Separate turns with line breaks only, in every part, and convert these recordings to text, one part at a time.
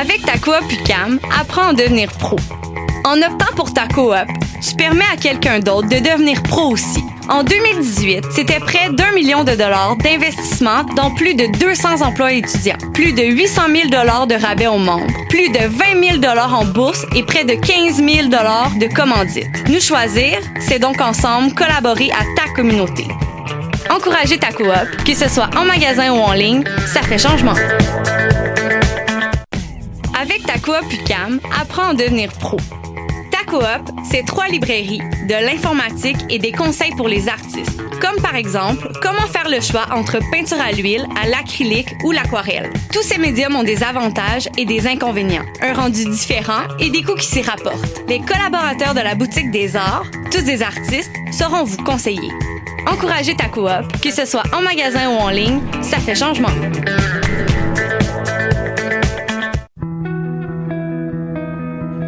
Avec ta coop UCAM, apprends à devenir pro. En optant pour ta coop, tu permets à quelqu'un d'autre de devenir pro aussi. En 2018, c'était près d'un million de dollars d'investissement dans plus de 200 emplois étudiants, plus de 800 000 dollars de rabais aux membres, plus de 20 000 dollars en bourse et près de 15 000 dollars de commandites. Nous choisir, c'est donc ensemble collaborer à ta communauté. Encourager ta coop, que ce soit en magasin ou en ligne, ça fait changement. Avec ta coop UCAM, apprends à devenir pro. Ta coop, c'est trois librairies, de l'informatique et des conseils pour les artistes. Comme par exemple, comment faire le choix entre peinture à l'huile, à l'acrylique ou l'aquarelle. Tous ces médiums ont des avantages et des inconvénients, un rendu différent et des coûts qui s'y rapportent. Les collaborateurs de la boutique des arts, tous des artistes, sauront vous conseiller. Encourager ta coop, que ce soit en magasin ou en ligne, ça fait changement.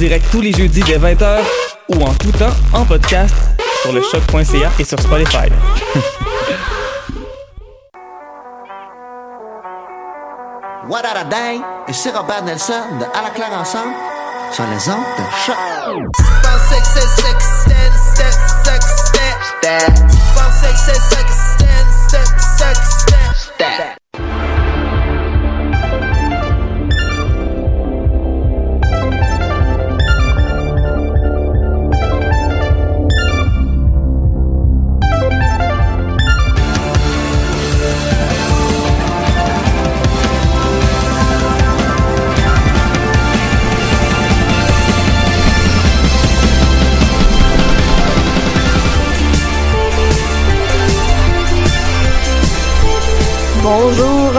Direct tous les jeudis dès 20h ou en tout temps en podcast sur le choc.ca et sur Spotify.
What a Day c'est Robert Nelson de À la claire ensemble sur les ondes de choc.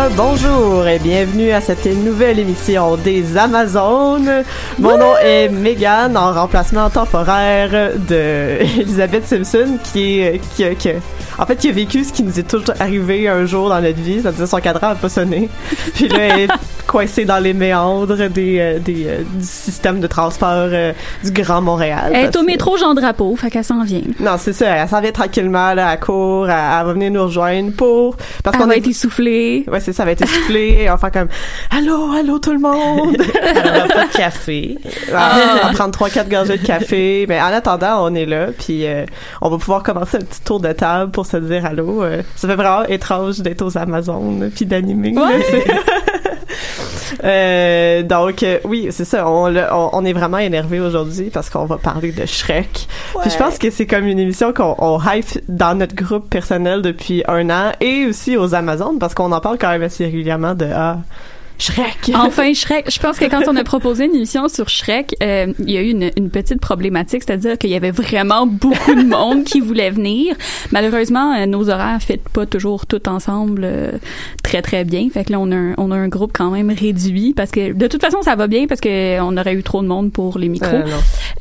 Bonjour et bienvenue à cette nouvelle émission des Amazones. Mon nom est Megan en remplacement temporaire de Simpson qui est qui, en fait qui a vécu ce qui nous est tout arrivé un jour dans notre vie, c'est-à-dire son cadran a pas sonné. Puis là coincée dans les méandres des, euh, des euh, du système de transport euh, du Grand Montréal.
Elle est au métro Jean Drapeau, fait qu'elle s'en vient.
Non, c'est ça, elle s'en vient tranquillement là, à court, elle, elle va venir nous rejoindre pour parce
Elle
qu'on
va
a
être essoufflée.
Ouais, c'est ça, elle va être essoufflée et on va faire comme Allô, allô tout le monde!
Elle pas de café.
Ah, On va prendre trois, quatre gorgées de café. Mais en attendant, on est là, puis euh, on va pouvoir commencer un petit tour de table pour se dire allô. Euh, ça fait vraiment étrange d'être aux Amazones puis d'animer. c'est- Euh, donc euh, oui, c'est ça. On, l'a- on, on est vraiment énervé aujourd'hui parce qu'on va parler de Shrek. Puis je pense que c'est comme une émission qu'on on hype dans notre groupe personnel depuis un an et aussi aux Amazones parce qu'on en parle quand même assez régulièrement de ah Shrek.
Enfin, Shrek. Je pense que quand on a proposé une émission sur Shrek, euh, il y a eu une, une petite problématique, c'est-à-dire qu'il y avait vraiment beaucoup de monde qui voulait venir. Malheureusement, euh, nos horaires ne fit pas toujours tout ensemble euh, très très bien. Fait que là, on a, un, on a un groupe quand même réduit parce que de toute façon, ça va bien parce que on aurait eu trop de monde pour les micros.
Euh.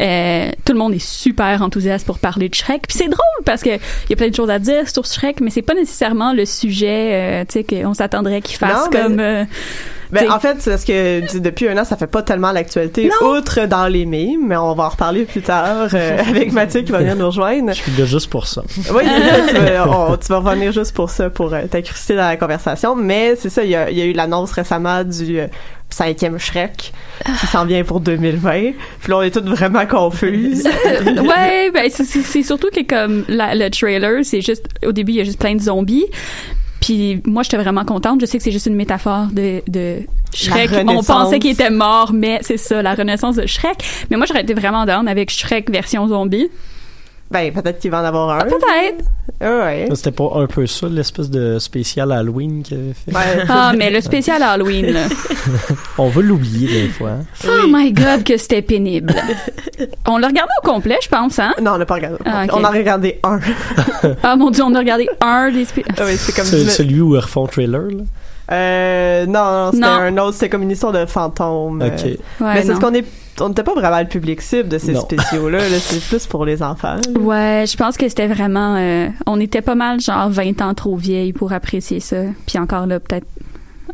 Euh, tout le monde est super enthousiaste pour parler de Shrek. Puis c'est drôle parce que il y a plein de choses à dire sur Shrek, mais c'est pas nécessairement le sujet, euh, tu sais, qu'on s'attendrait qu'il fasse
Non, mais-
comme. euh,
Ben, en fait, c'est parce que depuis un an, ça fait pas tellement l'actualité, outre dans les mimes, mais on va en reparler plus tard euh, avec Mathieu qui va venir nous rejoindre.
Je suis là juste pour ça.
Oui, tu vas, on- tu vas revenir juste pour ça, pour euh, t'incruster dans la conversation. Mais c'est ça, il y a, il y a eu l'annonce récemment du euh, cinquième Shrek qui s'en vient pour 2020. Puis là, on est toutes vraiment confuses.
ouais, ben c'est surtout que comme la- le trailer, c'est juste au début il y a juste plein de zombies. Puis moi j'étais vraiment contente. Je sais que c'est juste une métaphore de, de Shrek. On pensait qu'il était mort, mais c'est ça, la renaissance de Shrek. Mais moi j'aurais été vraiment down avec Shrek version zombie.
Ben, peut-être qu'il va en avoir un.
Peut-être.
Ah ouais.
C'était pas un peu ça, l'espèce de spécial Halloween qu'il avait fait.
Ouais.
Ah, mais le spécial Halloween, là.
On veut l'oublier des fois.
Oh my god, que c'était pénible. On l'a regardé au complet, je pense, hein?
Non, on n'a pas regardé.
Ah.
On en a regardé un.
Ah mon dieu, on a regardé un des spé-
Ah oui, c'est comme
C'est
du-
celui où ils refont le trailer, là.
Euh, non, non, c'était un autre, c'était comme une histoire de fantôme.
Ok.
euh.
Ouais,
mais c'est ce qu'on est, on n'était pas vraiment le public cible de ces spéciaux-là, là, c'est plus pour les enfants.
Ouais, je pense que c'était vraiment... euh, on était pas mal, genre, 20 ans trop vieilles pour apprécier ça. Puis encore là, peut-être,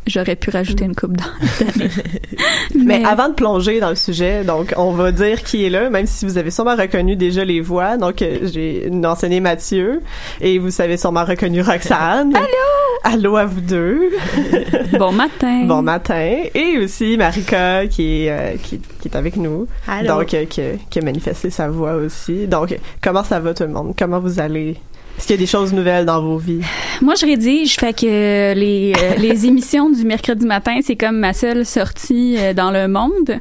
j'aurais pu rajouter une coupe d'années.
Mais avant de plonger dans le sujet, donc on va dire qui est là, même si vous avez sûrement reconnu déjà les voix. Donc euh, j'ai enseigné Mathieu et vous savez sûrement reconnu Roxane. Allô? Allô à vous deux.
Bon matin.
Bon matin. Et aussi Marika qui est euh, qui, qui est avec nous.
Allô?
Donc euh, qui, qui a manifesté sa voix aussi. Donc comment ça va tout le monde? Comment vous allez? Est-ce qu'il y a des choses nouvelles dans vos vies?
Moi, je rédige, fait que les, euh, les émissions du mercredi matin, c'est comme ma seule sortie euh, dans le monde.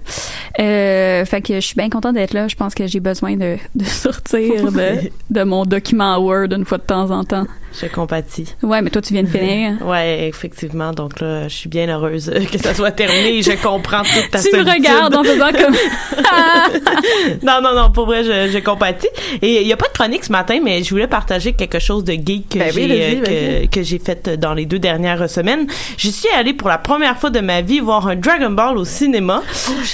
Euh, fait que je suis bien contente d'être là. Je pense que j'ai besoin de, de sortir de, de mon document Word une fois de temps en temps.
Je compatis.
Ouais, mais toi, tu viens de finir.
Ouais, effectivement. Donc là, je suis bien heureuse que ça soit terminé. Je comprends toute ta
tu me
solitude.
regardes en faisant comme...
non, non, non, pour vrai, je, je compatis. Et il y a pas de chronique ce matin, mais je voulais partager quelque chose de geek que
Ben oui,
j'ai euh, que, que j'ai fait dans les deux dernières semaines. Je suis allée pour la première fois de ma vie voir un Dragon Ball au cinéma.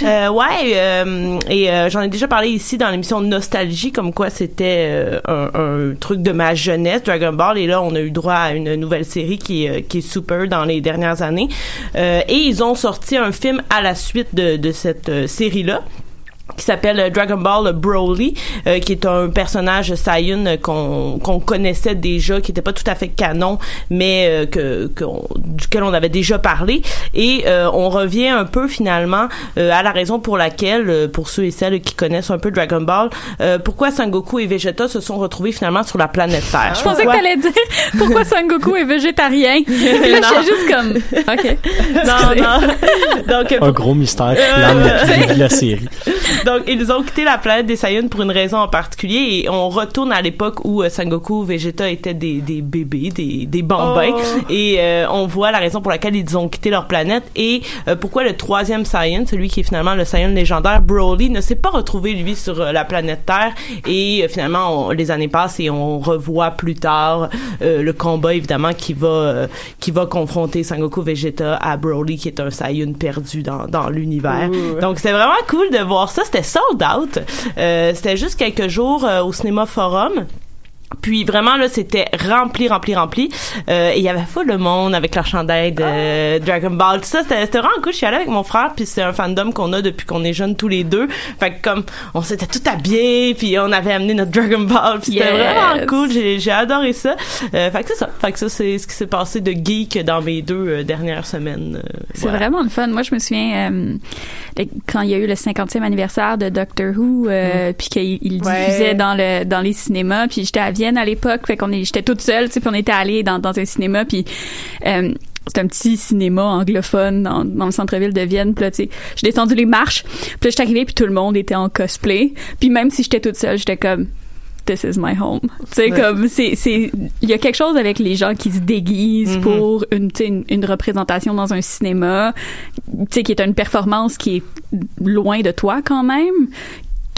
Euh, ouais, euh, et euh, j'en ai déjà parlé ici dans l'émission Nostalgie, comme quoi c'était euh, un, un truc de ma jeunesse, Dragon Ball. Et là, on a eu droit à une nouvelle série qui, est, euh, qui est super dans les dernières années. Euh, et ils ont sorti un film à la suite de, de cette euh, série-là qui s'appelle euh, Dragon Ball Broly, euh, qui est un personnage Saiyan euh, qu'on qu'on connaissait déjà, qui était pas tout à fait canon, mais euh, que, qu'on- duquel on avait déjà parlé. Et euh, on revient un peu finalement euh, à la raison pour laquelle, euh, pour ceux et celles qui connaissent un peu Dragon Ball, euh, pourquoi Sangoku et Vegeta se sont retrouvés finalement sur la planète Terre?
Je pensais que t'allais dire pourquoi Sangoku est végétarien. Puis là,
Non.
j'étais juste comme... OK.
non, non. Donc, euh,
Un gros mystère qui la série.
Donc, ils ont quitté la planète des Saiyans pour une raison en particulier et on retourne à l'époque où euh, Sangoku, Vegeta étaient des, des bébés, des, des bambins et euh, on voit la raison pour laquelle ils ont quitté leur planète et euh, pourquoi le troisième Saiyan, celui qui est finalement le Saiyan légendaire, Broly, ne s'est pas retrouvé lui sur euh, la planète Terre et euh, finalement on- les années passent et on revoit plus tard euh, le combat évidemment qui va euh, qui va confronter Sangoku Vegeta à Broly qui est un Saiyan perdu dans, dans l'univers. Donc c'est vraiment cool de voir ça. C'était sold out. Euh, c'était juste quelques jours euh, au cinéma Forum. Puis vraiment là c'était rempli rempli rempli. Euh, et il y avait full le monde avec leur chandail de Dragon Ball. Tout ça c'était vraiment cool. Je suis allée avec mon frère puis c'est un fandom qu'on a depuis qu'on est jeunes tous les deux. Fait que comme on s'était tout habillés puis on avait amené notre Dragon Ball puis c'était vraiment cool. J'ai j'ai adoré ça. Euh, fait que c'est ça. Fait que ça c'est ce qui s'est passé de geek dans mes deux euh, dernières semaines. Euh,
C'est
voilà.
vraiment le fun. Moi, je me souviens euh, quand il y a eu le 50e anniversaire de Doctor Who, euh, puis qu'il
Ouais.
diffusait dans le dans les cinémas. Puis j'étais à Vienne à l'époque, fait qu'on est, j'étais toute seule, tu sais, puis on était allés dans dans un cinéma, puis euh, c'est un petit cinéma anglophone dans, dans le centre-ville de Vienne. Puis là, tu sais, j'ai descendu les marches. Puis là, j'étais arrivée, puis tout le monde était en cosplay. Puis même si j'étais toute seule, j'étais comme This is my home. Tu sais,
Ouais.
comme, c'est, c'est, il y a quelque chose avec les gens qui se déguisent
Mhm.
pour une, une représentation dans un cinéma, tu sais, qui est une performance qui est loin de toi quand même,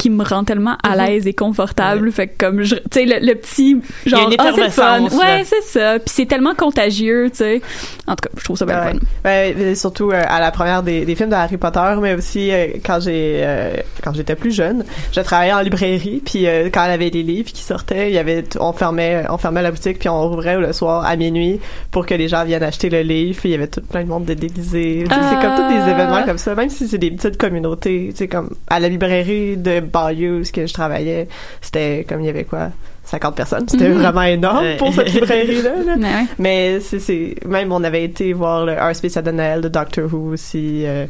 qui me rend tellement à
Mhm.
l'aise et confortable. Fait que comme, je- tu sais, le, le petit, genre, ah, c'est fun. Ouais, c'est ça. Puis c'est tellement contagieux, tu sais. En tout cas, je trouve ça bien
Ouais.
fun.
Ouais, mais surtout euh, à la première des, des films de Harry Potter, mais aussi euh, quand j'ai euh, quand j'étais plus jeune, je travaillais en librairie, puis euh, quand il y avait des livres qui sortaient, il y avait on fermait on fermait la boutique puis on rouvrait le soir à minuit pour que les gens viennent acheter le livre, puis il y avait tout plein de monde de déguisés. C'est comme tous des
Ah.
événements comme ça, même si c'est des petites communautés, tu sais comme à la librairie de Bayeux où ce que je travaillais, c'était comme il y avait quoi 50 personnes. C'était
Mhm.
vraiment énorme pour cette librairie-là. là.
Mais ouais.
Mais c'est, c'est, même on avait été voir le un spécial de Noël de Doctor Who aussi. euh,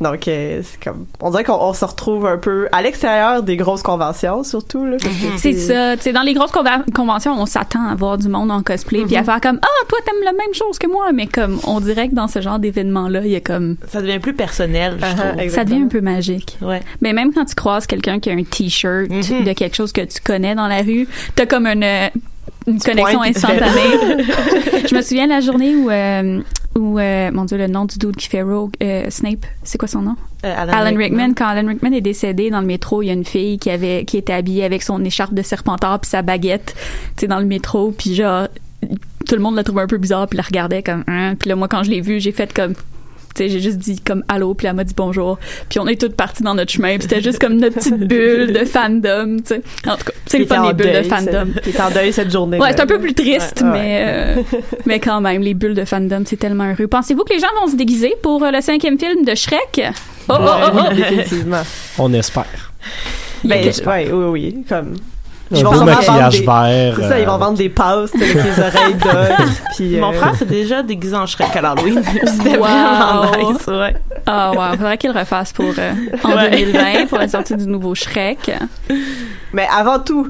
donc, euh, c'est comme, on dirait qu'on on se retrouve un peu à l'extérieur des grosses conventions, surtout, là. parce que
C'est ça. Tu sais, dans les grosses conventions, on s'attend à voir du monde en cosplay puis à faire comme ah toi t'aimes la même chose que moi, mais comme on dirait que dans ce genre d'événement là, il y a comme
Ça devient plus personnel, je
Uh-huh,
trouve.
exactement.
ça devient un peu magique.
Ouais.
Mais même quand tu croises quelqu'un qui a un t-shirt
Mhm.
de quelque chose que tu connais dans la rue, t'as comme une, euh, une connexion instantanée. je me souviens de la journée où, euh, où euh, mon dieu, le nom du dude qui fait Rogue, euh, Snape, c'est quoi son nom?
Euh,
Alan, Rickman. Quand Alan Rickman est décédé dans le métro, il y a une fille qui avait, qui était habillée avec son écharpe de serpentard puis sa baguette, tu sais, dans le métro, puis genre, tout le monde la trouvait un peu bizarre puis la regardait comme, hein. puis là, moi, quand je l'ai vue, j'ai fait comme, sais, j'ai juste dit comme allô, puis elle m'a dit bonjour. Puis on est toutes parties dans notre chemin, puis c'était juste comme notre petite bulle de fandom, tu sais. En tout cas, c'est le fun des bulles de fandom.
est en deuil cette journée.
Ouais, c'est un peu plus triste,
Ouais, ouais.
mais euh, mais quand même, les bulles de fandom, c'est tellement heureux. Pensez-vous que les gens vont se déguiser pour euh, le cinquième film de Shrek? Oh, oh, oh, oh.
Définitivement.
On espère.
Ben, ouais, oui, oui, comme.
Un
Ils vont
maquillage
vendre des-
vert.
C'est ça, ils vont
euh,
vendre des passes avec les oreilles puis,
Mon
euh,
frère s'est déjà déguisé en Shrek à l'Halloween. C'était
Wow.
vraiment nice, ouais.
Ah ouais, faudrait qu'il le refasse pour euh, en
Ouais.
2020 pour la sortie du nouveau Shrek.
Mais avant tout,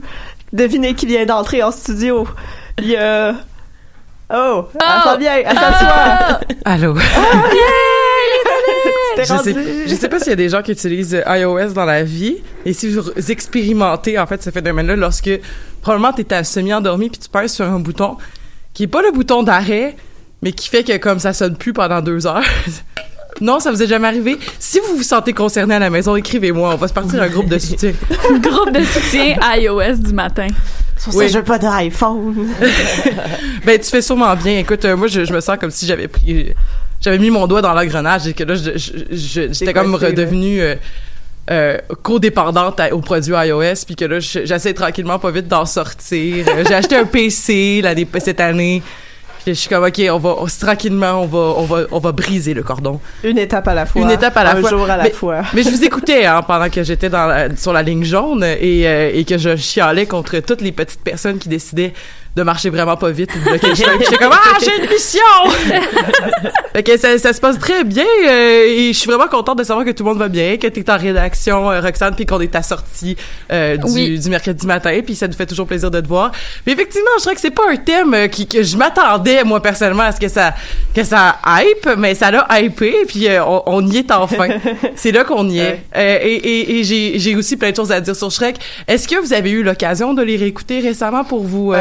devinez qui vient d'entrer en studio. Il y a. Oh, elle
Oh!
s'en vient, elle s'assoit.
Allô?
T'es
Je
rendu.
sais, je sais pas s'il y a des gens qui utilisent euh, iOS dans la vie et si vous expérimentez en fait ce phénomène-là lorsque probablement t'es à semi-endormi puis tu pèses sur un bouton qui est pas le bouton d'arrêt mais qui fait que comme ça sonne plus pendant deux heures. Non, ça vous est jamais arrivé? Si vous vous sentez concerné à la maison, écrivez-moi. On va se partir un groupe de soutien.
Groupe de soutien iOS du matin.
Sur
Oui.
je pas d'iPhone.
Ben, tu fais sûrement bien. Écoute, euh, moi, je, je me sens comme si j'avais pris, j'avais mis mon doigt dans l'engrenage et que là, j'étais comme redevenue euh, euh, codépendante à- aux produits iOS, puis que là, je- j'essaie tranquillement, pas vite, d'en sortir. Euh, J'ai acheté un PC cette année. Puis je suis comme, OK, on va, on- tranquillement, on va, on va, on va briser le cordon.
Une étape à la fois.
Une étape à la
un
fois.
jour à la
Mais-
fois.
Mais je vous écoutais hein, pendant que j'étais sur la ligne jaune et, euh, et que je chialais contre toutes les petites personnes qui décidaient de marcher vraiment pas vite ou de bloquer le chemin. Puis J'étais comme ah j'ai une mission. fait que ça, ça se passe très bien euh, et je suis vraiment contente de savoir que tout le monde va bien, que t'es en rédaction euh, Roxane puis qu'on est à sortie euh, du,
Oui.
du mercredi matin puis ça nous fait toujours plaisir de te voir. Mais effectivement je dirais que c'est pas un thème euh, qui que je m'attendais moi personnellement à ce que ça que ça hype mais ça l'a hypé puis euh, on, on y est enfin. c'est là qu'on y est.
Ouais.
Euh, et et, et j'ai j'ai aussi plein de choses à dire sur Shrek. Est-ce que vous avez eu l'occasion de les réécouter récemment pour vous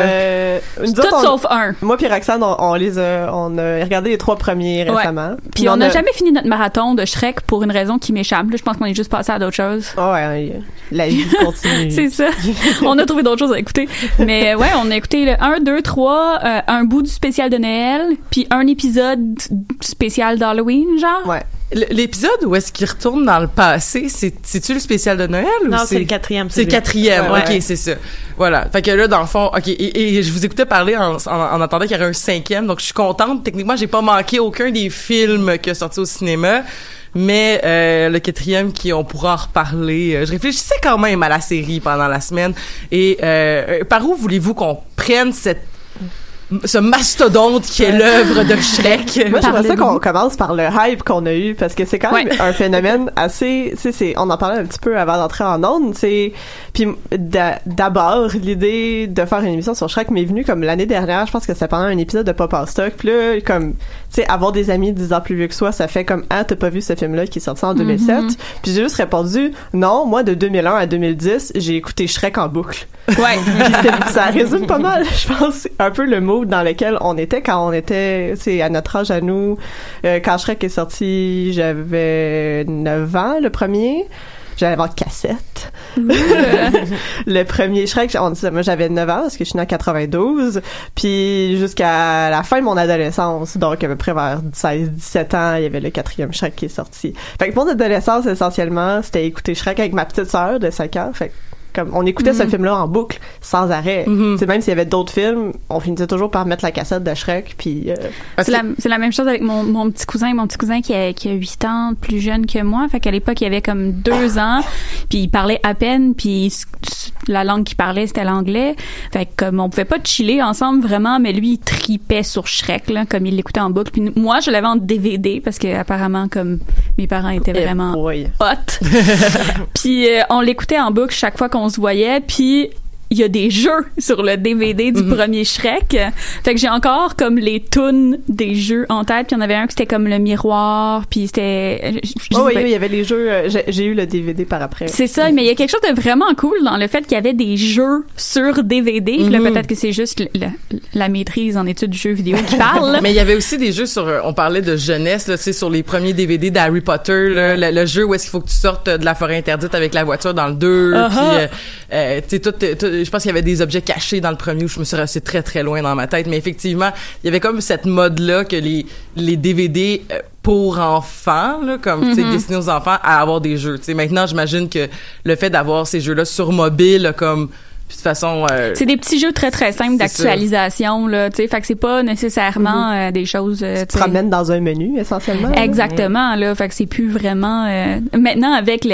euh,
Tout
autres, on-
sauf un.
Moi puis Roxane, on, on les a, on a regardé les trois premiers
Ouais.
récemment.
Puis on n'a jamais fini notre marathon de Shrek pour une raison qui m'échappe. Là, Je pense qu'on est juste passé à d'autres choses.
Oh, ouais, la vie continue.
C'est ça. on a trouvé d'autres choses à écouter. Mais euh, ouais, on a écouté le 1, 2, 3, euh, un bout du spécial de Noël, puis un épisode spécial d'Halloween, genre.
Ouais.
L'épisode où est-ce qu'il retourne dans le passé, c'est c'est-tu le spécial de Noël ou
Non, c'est le quatrième.
C'est le quatrième,
Ouais,
ok,
ouais.
c'est ça. Voilà. Fait que là, dans le fond, ok, et, et je vous écoutais parler en, en, en attendant qu'il y aurait un cinquième, donc je suis contente. Techniquement, j'ai pas manqué aucun des films qui est sorti au cinéma. Mais euh, le quatrième, qui on pourra en reparler. Euh, Je réfléchissais quand même à la série pendant la semaine. Et euh, par où voulez-vous qu'on prenne cette ce mastodonte qui est l'œuvre de Shrek
Moi, j'aimerais ça qu'on commence par le hype qu'on a eu parce que c'est quand même
Ouais.
un phénomène assez, tu sais, c'est, on en parlait un petit peu avant d'entrer en onde, c'est, puis d'a- d'abord, l'idée de faire une émission sur Shrek m'est venue comme l'année dernière, je pense que c'était pendant un épisode de Pop en Stock, puis là, comme, tu sais, avoir des amis 10 ans plus vieux que soi, ça fait comme, ah, t'as pas vu ce film-là qui est sorti en 2007?
Mhm.
Puis j'ai juste répondu, non, moi, de 2001 à 2010, j'ai écouté Shrek en boucle.
Ouais.
Ça résume pas mal, je pense, un peu le mood dans lequel on était quand on était, c'est à notre âge à nous. Euh, quand Shrek est sorti, j'avais 9 ans, le premier. J'allais voir cassette. le premier Shrek, on disait, moi j'avais 9 ans parce que je suis née en 92. Puis jusqu'à la fin de mon adolescence, donc à peu près vers 16-17 ans, il y avait le quatrième Shrek qui est sorti. Fait que mon adolescence, essentiellement, c'était écouter Shrek avec ma petite sœur de 5 ans. Fait que Comme on écoutait ce
Mhm.
film-là en boucle sans arrêt.
Mhm.
C'est même s'il y avait d'autres films, on finissait toujours par mettre la cassette de Shrek puis euh,
C'est la, c'est la même chose avec mon, mon petit cousin. Mon petit cousin qui a, qui a 8 ans plus jeune que moi. Fait qu'à l'époque, il avait comme 2 ans. Puis il parlait à peine. Puis la langue qu'il parlait, c'était l'anglais. Fait que comme on pouvait pas chiller ensemble vraiment, mais lui, il tripait sur Shrek, là, comme il l'écoutait en boucle. Puis moi, je l'avais en DVD parce que apparemment, comme mes parents étaient
eh
vraiment hot. puis euh, on l'écoutait en boucle chaque fois qu'on se voyait. Puis il y a des jeux sur le DVD du premier Shrek. Fait que j'ai encore comme les tunes des jeux en tête. Puis il y en avait un qui c'était comme le miroir. Puis c'était...
Oh, oui, oui, il y avait les jeux. euh, j'ai- eu le DVD par après.
C'est ça, mais il y a quelque chose de vraiment cool dans le fait qu'il y avait des jeux sur DVD. Là,
Mhm.
peut-être que c'est juste la, la maîtrise en études de jeux vidéo qui parle.
Mais il y avait aussi des jeux sur, euh, on parlait de jeunesse, là, tu sais, sur les premiers DVD d'Harry Potter, là, le, le jeu où est-ce qu'il faut que tu sortes de la forêt interdite avec la voiture dans le 2,
Uh-huh.
puis, euh, tu sais, tout, tout- je pense qu'il y avait des objets cachés dans le premier où je me suis resté très très loin dans ma tête, mais effectivement, il y avait comme cette mode-là que les, les DVD euh, pour enfants, là, comme, tu sais,
Mhm.
destinés aux enfants, à avoir des jeux, tu sais. Maintenant, j'imagine que le fait d'avoir ces jeux-là sur mobile, comme, puis de toute façon, euh,
C'est des petits jeux très très simples d'actualisation là, tu sais, fait que c'est pas nécessairement euh, des choses euh,
Tu te
sais,
promènes dans un menu essentiellement. là.
Exactement, là. Fait que c'est plus vraiment. euh, maintenant, avec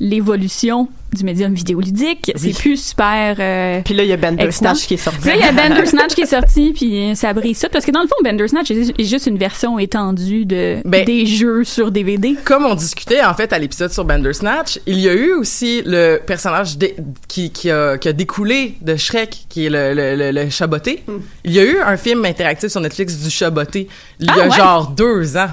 l'évolution du médium vidéoludique, c'est plus super. euh,
Puis là, il y a Bender
excitant.
Snatch qui est sorti.
Puis là, il y a Bandersnatch qui est sorti, puis euh, ça brise ça. Parce que dans le fond, Bandersnatch est est juste une version étendue de,
Ben,
des jeux sur DVD.
comme on discutait en fait à l'épisode sur Bandersnatch, il y a eu aussi le personnage qui, qui, a, qui a découlé de Shrek, qui est le, le, le, le Chaboté. Il y a eu un film interactif sur Netflix du Chaboté il y
Ah
a
ouais?
genre deux ans.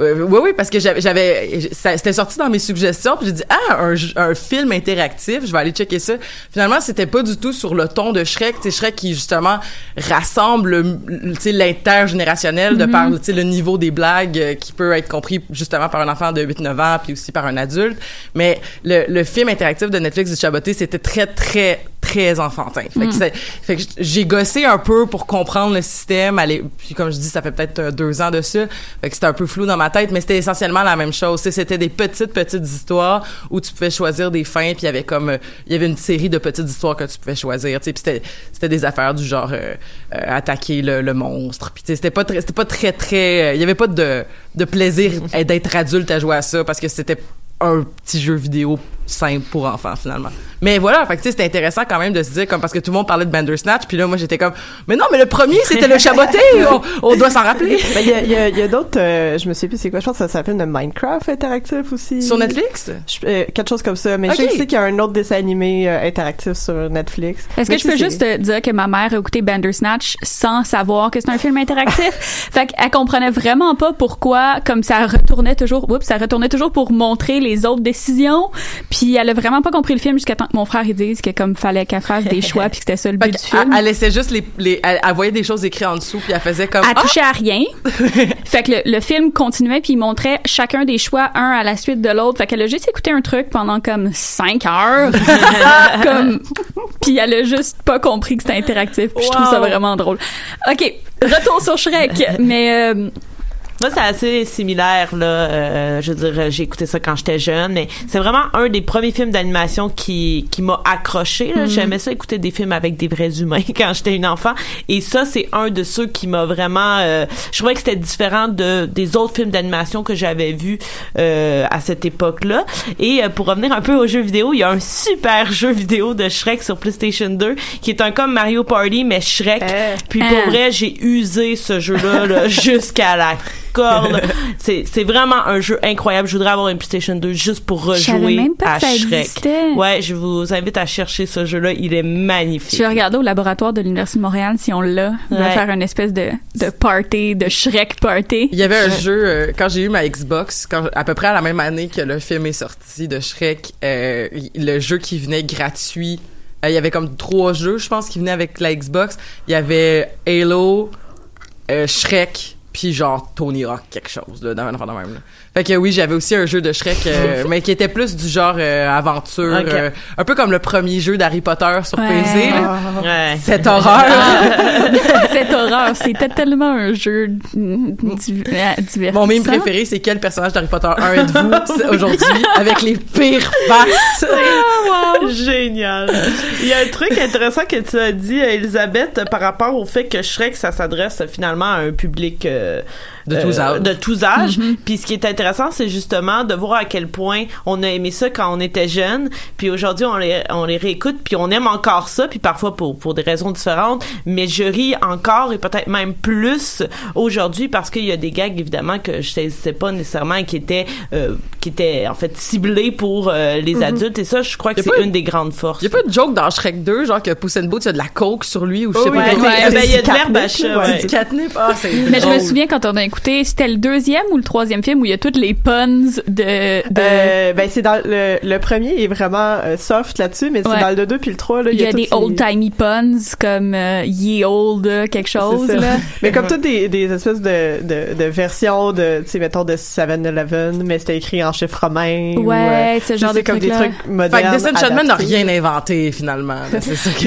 Euh, oui, oui, parce que j'avais, c'était sorti dans mes suggestions, puis j'ai dit ah un, un film interactif, je vais aller checker ça. Finalement, c'était pas du tout sur le ton de Shrek, tu sais Shrek qui justement rassemble, le- le- tu sais l'intergénérationnel de par, tu sais le niveau des blagues euh, qui peut être compris justement par un enfant de 8-9 ans, puis aussi par un adulte. Mais le, le film interactif de Netflix du Chaboté, c'était très très très enfantin. Fait que, fait que j'ai gossé un peu pour comprendre le système. Aller, puis comme je dis, ça fait peut-être euh, deux ans de ça. Fait que c'était un peu flou dans ma tête, mais c'était essentiellement la même chose. C'était des petites petites histoires où tu pouvais choisir des fins, puis il y avait comme euh, il y avait une série de petites histoires que tu pouvais choisir. Tu sais, puis c'était des affaires du genre euh, euh, attaquer le, le monstre. Puis c'était pas très c'était pas très très. Il y avait pas de de plaisir d'être adulte à jouer à ça parce que c'était un petit jeu vidéo simple pour enfants finalement. Mais voilà, fait que tu sais c'était intéressant quand même de se dire comme parce que tout le monde parlait de Bandersnatch puis là moi j'étais comme mais non mais le premier c'était le chaboté, on, on doit s'en rappeler.
Ben, Il y a, il y a, il y a d'autres, euh, je me sais plus c'est quoi, je pense que ça s'appelle le Minecraft interactif aussi.
Sur Netflix?
Je- euh, quelque chose comme ça. Mais je sais qu'il y a un autre dessin animé euh, interactif sur Netflix.
Est-ce que je peux
c'est-
juste te dire que ma mère a écouté Bandersnatch sans savoir que c'est un film interactif? fait qu'elle comprenait vraiment pas pourquoi, comme ça retournait toujours, oups, ça retournait toujours pour montrer les autres décisions. Puis elle a vraiment pas compris le film jusqu'à temps que mon frère il dise que comme fallait qu'elle fasse des choix puis que c'était ça le but du film.
elle, laissait juste les, les elle, elle voyait des choses écrites en dessous puis elle faisait comme
Elle
ah!
touchait à rien. fait que le, le film continuait puis il montrait chacun des choix un à la suite de l'autre. Fait qu'elle a juste écouté un truc pendant comme cinq heures. comme puis elle a juste pas compris que c'était interactif. Puis Je trouve ça vraiment drôle. OK, retour sur Shrek, mais euh,
Moi, c'est assez similaire, là. Euh, je veux dire, j'ai écouté ça quand j'étais jeune, mais c'est vraiment un des premiers films d'animation qui, qui m'a accroché, là. J'aimais ça écouter des films avec des vrais humains quand j'étais une enfant. Et ça, c'est un de ceux qui m'a vraiment, euh, je trouvais que c'était différent de, des autres films d'animation que j'avais vus, euh, à cette époque-là. Et euh, pour revenir un peu aux jeux vidéo, il y a un super jeu vidéo de Shrek sur PlayStation 2 qui est un comme Mario Party, mais Shrek.
Euh.
Puis pour vrai, j'ai usé ce jeu-là là, jusqu'à la corde. C'est c'est vraiment un jeu incroyable. Je voudrais avoir une PlayStation 2 juste pour rejouer
même pas
à
que ça
Shrek.
existait.
Ouais, je vous invite à chercher ce jeu-là. Il est magnifique.
je vais regarder au laboratoire de l'Université de Montréal si on l'a. On va faire une espèce de, de party, de Shrek party.
Il y avait un jeu euh, quand j'ai eu ma Xbox, quand à peu près à la même année que le film est sorti de Shrek, euh, le jeu qui venait gratuit. euh, il y avait comme trois jeux, je pense, qui venaient avec la Xbox. Il y avait Halo, euh, Shrek, puis genre Tony Hawk quelque chose là, dans un de même. Là. Fait que oui, j'avais aussi un jeu de Shrek, euh, mais qui était plus du genre euh, aventure, euh, un peu comme le premier jeu d'Harry Potter sur
Ouais.
PC. Là.
Ouais.
Cette horreur.
cette horreur. C'était tellement un jeu di- euh, divertissant.
Mon mime préféré, c'est quel personnage d'Harry Potter 1 êtes-vous aujourd'hui avec les pires faces?
Génial. Il y a un truc intéressant que tu as dit, Elisabeth, par rapport au fait que Shrek, ça s'adresse finalement à un public euh,
De tous âges.
de tous âges.
Mm-hmm.
Puis ce qui est intéressant, c'est justement de voir à quel point on a aimé ça quand on était jeune. Puis aujourd'hui, on les, on les réécoute, puis on aime encore ça, puis parfois pour, pour des raisons différentes. Mais je ris encore et peut-être même plus aujourd'hui parce qu'il y a des gags, évidemment, que je sais pas nécessairement et qui étaient, euh, qui étaient en fait ciblés pour euh, les
Mhm.
adultes. Et ça, je crois que c'est une des grandes forces.
Il y a pas de joke dans Shrek 2, genre que Puss in Boots, il y a de la coke sur lui ou je sais
Oh
pas
oui,
comment-
ouais, ben, il y a de l'herbe à chat,
ouais.
ouais.
Du catnip. Ah, c'est
Mais je me souviens quand on a écouté, c'était le deuxième ou le troisième film où il y a toutes les puns de... de
Euh, ben c'est dans le, le premier est vraiment euh, soft là-dessus, mais c'est
Ouais.
dans le 2 puis le 3 là,
il y a des
ces-
old-timey puns comme euh, Ye Old quelque chose. Là.
Mais comme toutes des, des espèces de, de, de versions de, tu sais, mettons, de 7-Eleven, mais c'était écrit en chiffres romains. ou,
Ouais,
euh,
ce genre
c'est
de
comme des trucs modernes.
Fait que Disenchantment n'a rien inventé, finalement. Que...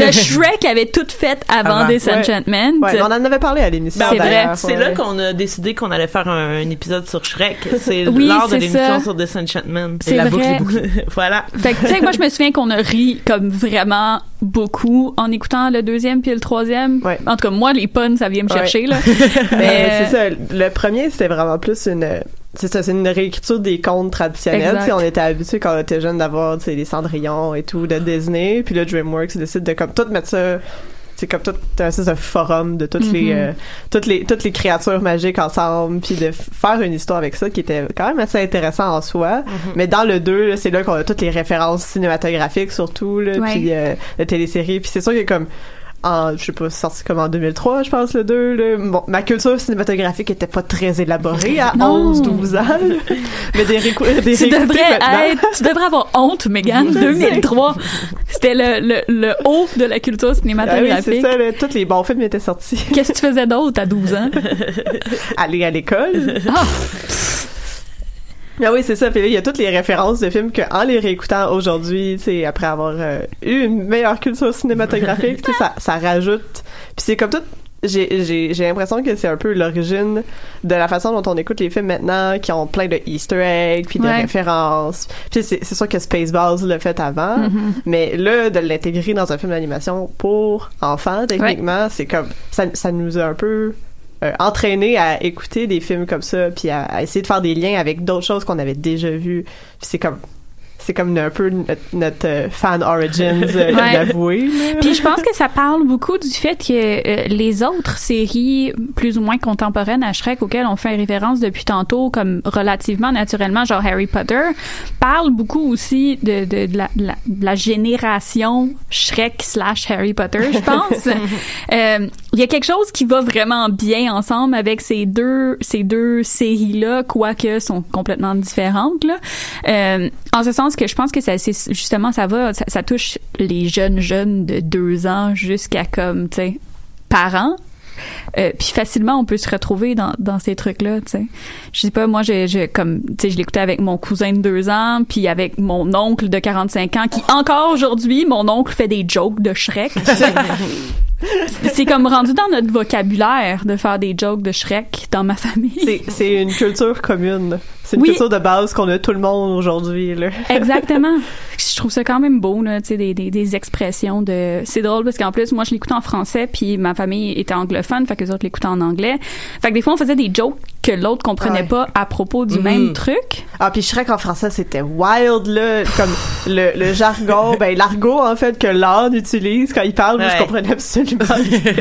Le Shrek avait tout fait avant,
Avant.
Disenchantment.
Ouais, on en avait parlé à l'émission.
C'est vrai.
C'est là qu'on a décidé qu'on allait faire un, un épisode sur Shrek. C'est
Oui,
lors de l'émission sur Disenchantment.
C'est
la
vrai.
boucle est voilà.
Fait que, tu sais, moi, je me souviens qu'on a ri comme vraiment beaucoup en écoutant le deuxième puis le troisième.
Ouais.
En tout cas, moi, les puns, ça vient me
Ouais.
chercher, là.
Mais
Mais,
c'est ça. Le premier, c'était vraiment plus une. C'est ça, c'est une réécriture des contes traditionnels. On était habitués quand on était jeune d'avoir les Cendrillon et tout de Disney. Puis là, DreamWorks décide de comme tout mettre ça. C'est comme tout un espèce de forum de toutes les
Mhm.
euh, toutes les toutes les créatures magiques ensemble puis de faire une histoire avec ça qui était quand même assez intéressant en soi. Mais dans le 2 là, c'est là qu'on a toutes les références cinématographiques surtout là puis euh, la télésérie puis c'est sûr que comme en, je sais pas, sorti comme en 2003, je pense, le 2, là. Bon, ma culture cinématographique était pas très élaborée à
Non.
11, 12 ans. Mais des, des
tu devrais être, tu devrais avoir honte, Megan. 2003. C'était le, le, le haut de la culture
Ah oui, c'est
cinématographique.
ça, là. Tous les bons films étaient sortis.
Qu'est-ce que tu faisais d'autre à 12 ans?
Aller à l'école.
Ah!
Ah oui, c'est ça. Puis là, il y a toutes les références de films que, en les réécoutant aujourd'hui, tu sais, après avoir euh, eu une meilleure culture cinématographique, tu sais, ça, ça rajoute. Puis c'est comme tout. J'ai, j'ai, j'ai l'impression que c'est un peu l'origine de la façon dont on écoute les films maintenant, qui ont plein de Easter eggs, puis de
Ouais.
références. Puis c'est, c'est sûr que Spaceballs l'a fait avant,
Mhm.
mais là, de l'intégrer dans un film d'animation pour enfants, techniquement, c'est comme ça, ça nous a un peu euh, entraîné à écouter des films comme ça, puis à, essayer de faire des liens avec d'autres choses qu'on avait déjà vues. C'est comme c'est comme un peu notre, notre, euh, fan origins euh, d'avouer.
Puis je pense que ça parle beaucoup du fait que euh, les autres séries plus ou moins contemporaines à Shrek auxquelles on fait référence depuis tantôt, comme relativement naturellement, genre Harry Potter, parlent beaucoup aussi de, de, de la, de la, de la génération Shrek slash Harry Potter, je pense. Euh, Il y a quelque chose qui va vraiment bien ensemble avec ces deux ces deux séries-là, quoique sont complètement différentes. Là. Euh, en ce sens que je pense que ça, c'est justement ça va, ça, touche les jeunes jeunes de deux ans jusqu'à comme tu sais parents. Euh, puis facilement on peut se retrouver dans, dans ces trucs là tu sais je sais pas moi je, je comme tu sais je l'écoutais avec mon cousin de deux ans puis avec mon oncle de 45 ans qui encore aujourd'hui mon oncle fait des jokes de Shrek. c'est comme rendu dans notre vocabulaire de faire des jokes de Shrek dans ma famille
C'est, c'est une culture commune. C'est une
Oui.
culture de base qu'on a tout le monde aujourd'hui. Là.
Exactement. Je trouve ça quand même beau, là, tu sais, des, des, des expressions de. C'est drôle parce qu'en plus, moi, je l'écoutais en français, puis ma famille était anglophone, fait que les autres l'écoutaient en anglais. Fait que des fois, on faisait des jokes que l'autre comprenait
Ouais.
pas à propos du
Mhm.
même truc.
Ah, puis Shrek en français, c'était wild, là. Comme le, le jargon, ben, l'argot, en fait, que l'âne utilise quand il parle, moi, je
Ouais.
comprenais absolument.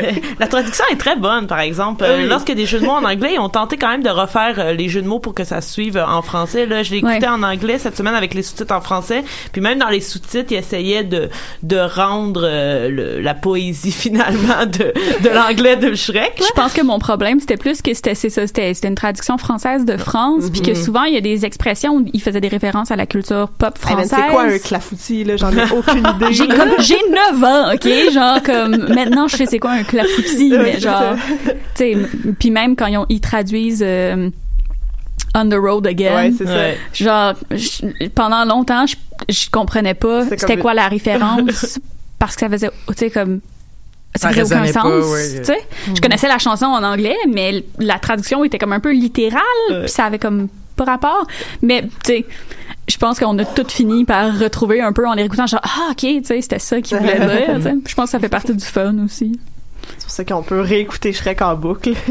La traduction est très bonne, par exemple. Euh,
Oui.
Lorsqu'il y a des jeux de mots en anglais, ils ont tenté quand même de refaire euh, les jeux de mots pour que ça suive euh, en français. Là, je l'ai écouté
Ouais.
en anglais cette semaine avec les sous-titres en français. Puis même dans les sous-titres, ils essayaient de de rendre euh, le- la poésie finalement de de l'anglais de Shrek. là.
Je pense que mon problème, c'était plus que c'était c'est ça, c'était c'était une traduction française de France, puis que
Mhm.
souvent, il y a des expressions où il faisait des références à la culture pop
Hey, man,
française.
c'est quoi un clafoutis, là? J'en ai aucune idée.
J'ai comme j'ai 9 ans, OK, genre comme maintenant je sais c'est quoi un clafoutis, mais genre tu sais puis même quand ils, ont- ils traduisent euh, On the Road Again.
Ouais, c'est ça.
Ouais.
Genre je- pendant longtemps je je comprenais pas c'était
comme-
quoi la référence parce que ça faisait tu sais comme ça
Ça
faisait aucun sens.
pas, ouais.
tu sais. Je connaissais la chanson en anglais, mais la traduction était comme un peu littérale, puis ça avait comme pas rapport. Mais, tu sais, je pense qu'on a toutes fini par retrouver un peu en les réécoutant, genre, ah, ok, tu sais, c'était ça qu'il voulait dire, tu sais. Je pense que ça fait partie du fun aussi.
C'est pour ça qu'on peut réécouter Shrek en boucle.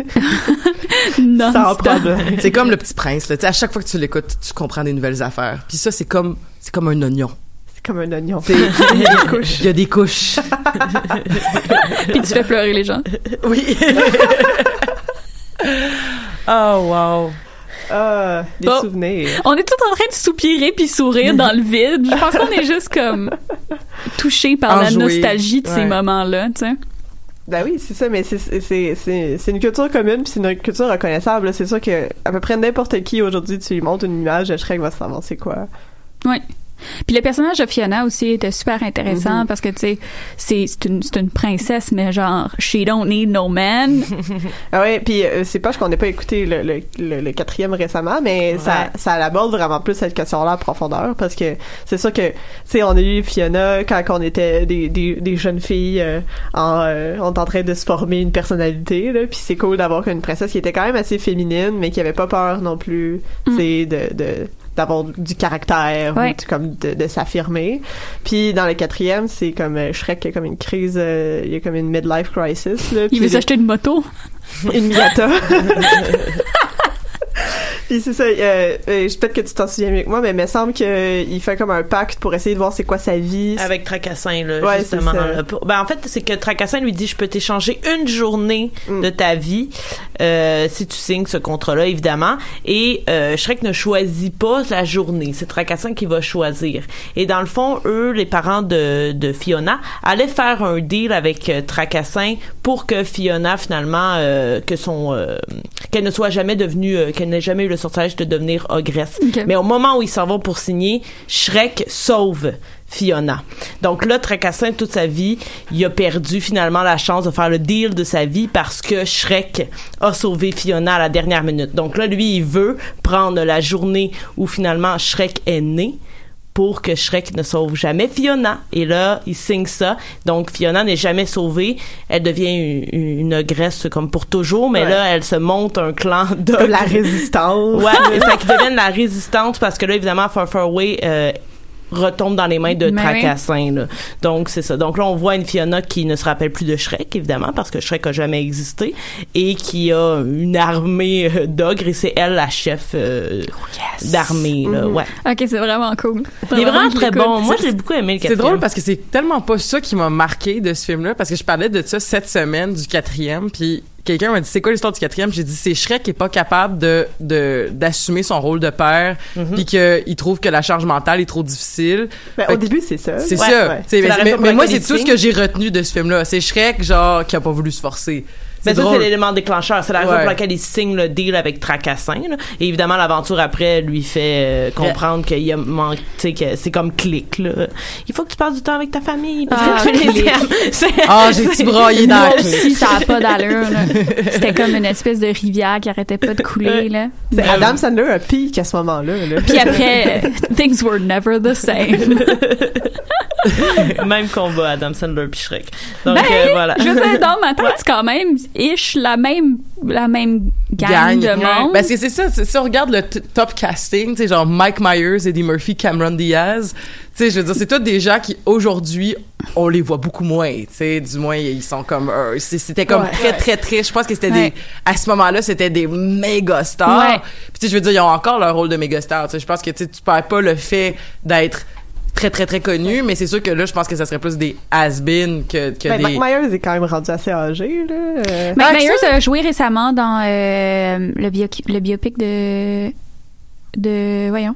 Non,
Sans problème.
C'est comme le petit prince, là. Tu sais, à chaque fois que tu l'écoutes, tu comprends des nouvelles affaires. Puis ça, c'est comme, c'est comme un oignon.
C'est comme un oignon.
Il y a des couches. Il y a des couches.
Puis tu fais pleurer les gens.
Oui. oh, wow.
Ah, des
Bon.
souvenirs.
On est tous en train de soupirer puis sourire dans le vide. Je pense qu'on est juste comme touchés par la nostalgie de ces moments-là, tu sais.
Ben oui, c'est ça, mais c'est c'est c'est c'est une culture commune puis c'est une culture reconnaissable. C'est sûr que à peu près n'importe qui aujourd'hui tu lui montres une image de Shrek va savoir c'est quoi.
Oui. Puis le personnage de Fiona aussi était super intéressant
Mhm.
parce que, tu sais, c'est une, une princesse, mais genre, she don't need no man.
Ah ouais, puis euh, c'est pas qu'on n'ait pas écouté le, le, le, le quatrième récemment, mais ça ça aborde vraiment plus cette question-là en profondeur parce que c'est sûr que tu sais on a eu Fiona quand on était des, des, des jeunes filles euh, en euh, on est en train de se former une personnalité là, puis c'est cool d'avoir une princesse qui était quand même assez féminine mais qui avait pas peur non plus, tu sais de, de d'avoir du caractère
Ouais.
ou du- comme de, de s'affirmer. Puis dans le quatrième, c'est comme euh, Shrek qui a comme une crise, euh, il y a comme une midlife crisis là.
Il veut s'acheter une moto.
une Miata. Puis c'est ça, euh, euh, peut-être que tu t'en souviens mieux que moi, mais il me semble qu'il fait comme un pacte pour essayer de voir c'est quoi sa vie.
Avec Tracassin, là,
Ouais,
justement. là. Pour- Ben, en fait, c'est que Tracassin lui dit, je peux t'échanger une journée
Mm.
de ta vie, euh, si tu signes ce contrat-là, évidemment. Et, euh, Shrek ne choisit pas la journée. C'est Tracassin qui va choisir. Et dans le fond, eux, les parents de, de Fiona, allaient faire un deal avec euh, Tracassin pour que Fiona, finalement, euh, que son, euh, qu'elle ne soit jamais devenue, euh, qu'elle n'ait jamais eu le sortilège de devenir ogresse. Mais au moment où ils s'en vont pour signer, Shrek sauve Fiona. Donc là, Tracassin, toute sa vie, il a perdu finalement la chance de faire le deal de sa vie parce que Shrek a sauvé Fiona à la dernière minute. Donc là, lui, il veut prendre la journée où finalement Shrek est né pour que Shrek ne sauve jamais Fiona. Et là, il signe ça. Donc, Fiona n'est jamais sauvée. Elle devient une, une ogresse comme pour toujours, mais
Ouais.
là, elle se monte un clan de...
Comme la résistance.
Ouais, fait qu'ils deviennent la résistance parce que là, évidemment, Far Far Away euh, retombe dans les mains de
Mais oui.
Tracassin. Là. Donc, c'est ça. Donc là, on voit une Fiona qui ne se rappelle plus de Shrek, évidemment, parce que Shrek a jamais existé, et qui a une armée euh, d'ogres, et c'est elle la chef euh, d'armée. là.
Mhm.
Ouais.
Ok, c'est vraiment cool.
Il est vraiment
je
très bon. Moi, j'ai beaucoup aimé le
C'est
quatrième.
drôle parce que c'est tellement pas ça qui m'a marqué de ce film-là, parce que je parlais de ça cette semaine du quatrième, puis quelqu'un m'a dit c'est quoi l'histoire du quatrième? J'ai dit c'est Shrek qui est pas capable de de d'assumer son rôle de père, puis qu'il trouve que la charge mentale est trop difficile.
Ben, au
que-
début, c'est ça.
C'est
Ouais,
ça.
ouais.
Mais, mais moi, c'est
il
tout ce que j'ai retenu de ce film-là. C'est Shrek, genre, qui a pas voulu se forcer.
Mais
C'est
ça, c'est l'élément déclencheur. C'est la raison
Ouais.
pour laquelle il signe le deal avec Tracassin. là. Et évidemment, l'aventure après lui fait euh, comprendre qu'il a manqué, tu sais, que c'est comme clic, là. Il faut que tu passes du temps avec ta famille.
Ah,
que tu les
clic.
aimes. C'est-
Ah, j'ai petit braillé dans
Moi
la clé.
aussi, ça a pas d'allure. là. C'était comme une espèce de rivière qui arrêtait pas de couler. Là.
Adam Sandler a pique à ce moment-là. là.
Puis après, euh, things were never the same.
Même combat, Adam Sandler puis Shrek. Donc,
ben,
euh, voilà.
je veux dire, dans ma tête, c'est quand même ish la même, la même gang, de monde.
Parce que c'est ça, si on regarde le top casting, tu sais, genre Mike Myers, Eddie Murphy, Cameron Diaz, tu sais, je veux dire, c'est tous des gens qui, aujourd'hui, on les voit beaucoup moins, tu sais, du moins, ils sont comme, euh, c'était comme
Ouais.
très, très, très, je pense que c'était
Ouais.
des, à ce moment-là, c'était des méga stars.
Ouais.
Puis, tu sais, je veux dire, ils ont encore leur rôle de méga stars, tu sais, je pense que, tu sais, tu perds pas le fait d'être très, très, très connu, mais c'est sûr que là, je pense que ça serait plus des has-been que, que
Ben,
des...
Mike Myers est quand même rendu assez âgé. Là. Euh,
Mike
Ah,
Myers
ça?
a joué récemment dans euh, le, bio- le biopic de, de, voyons,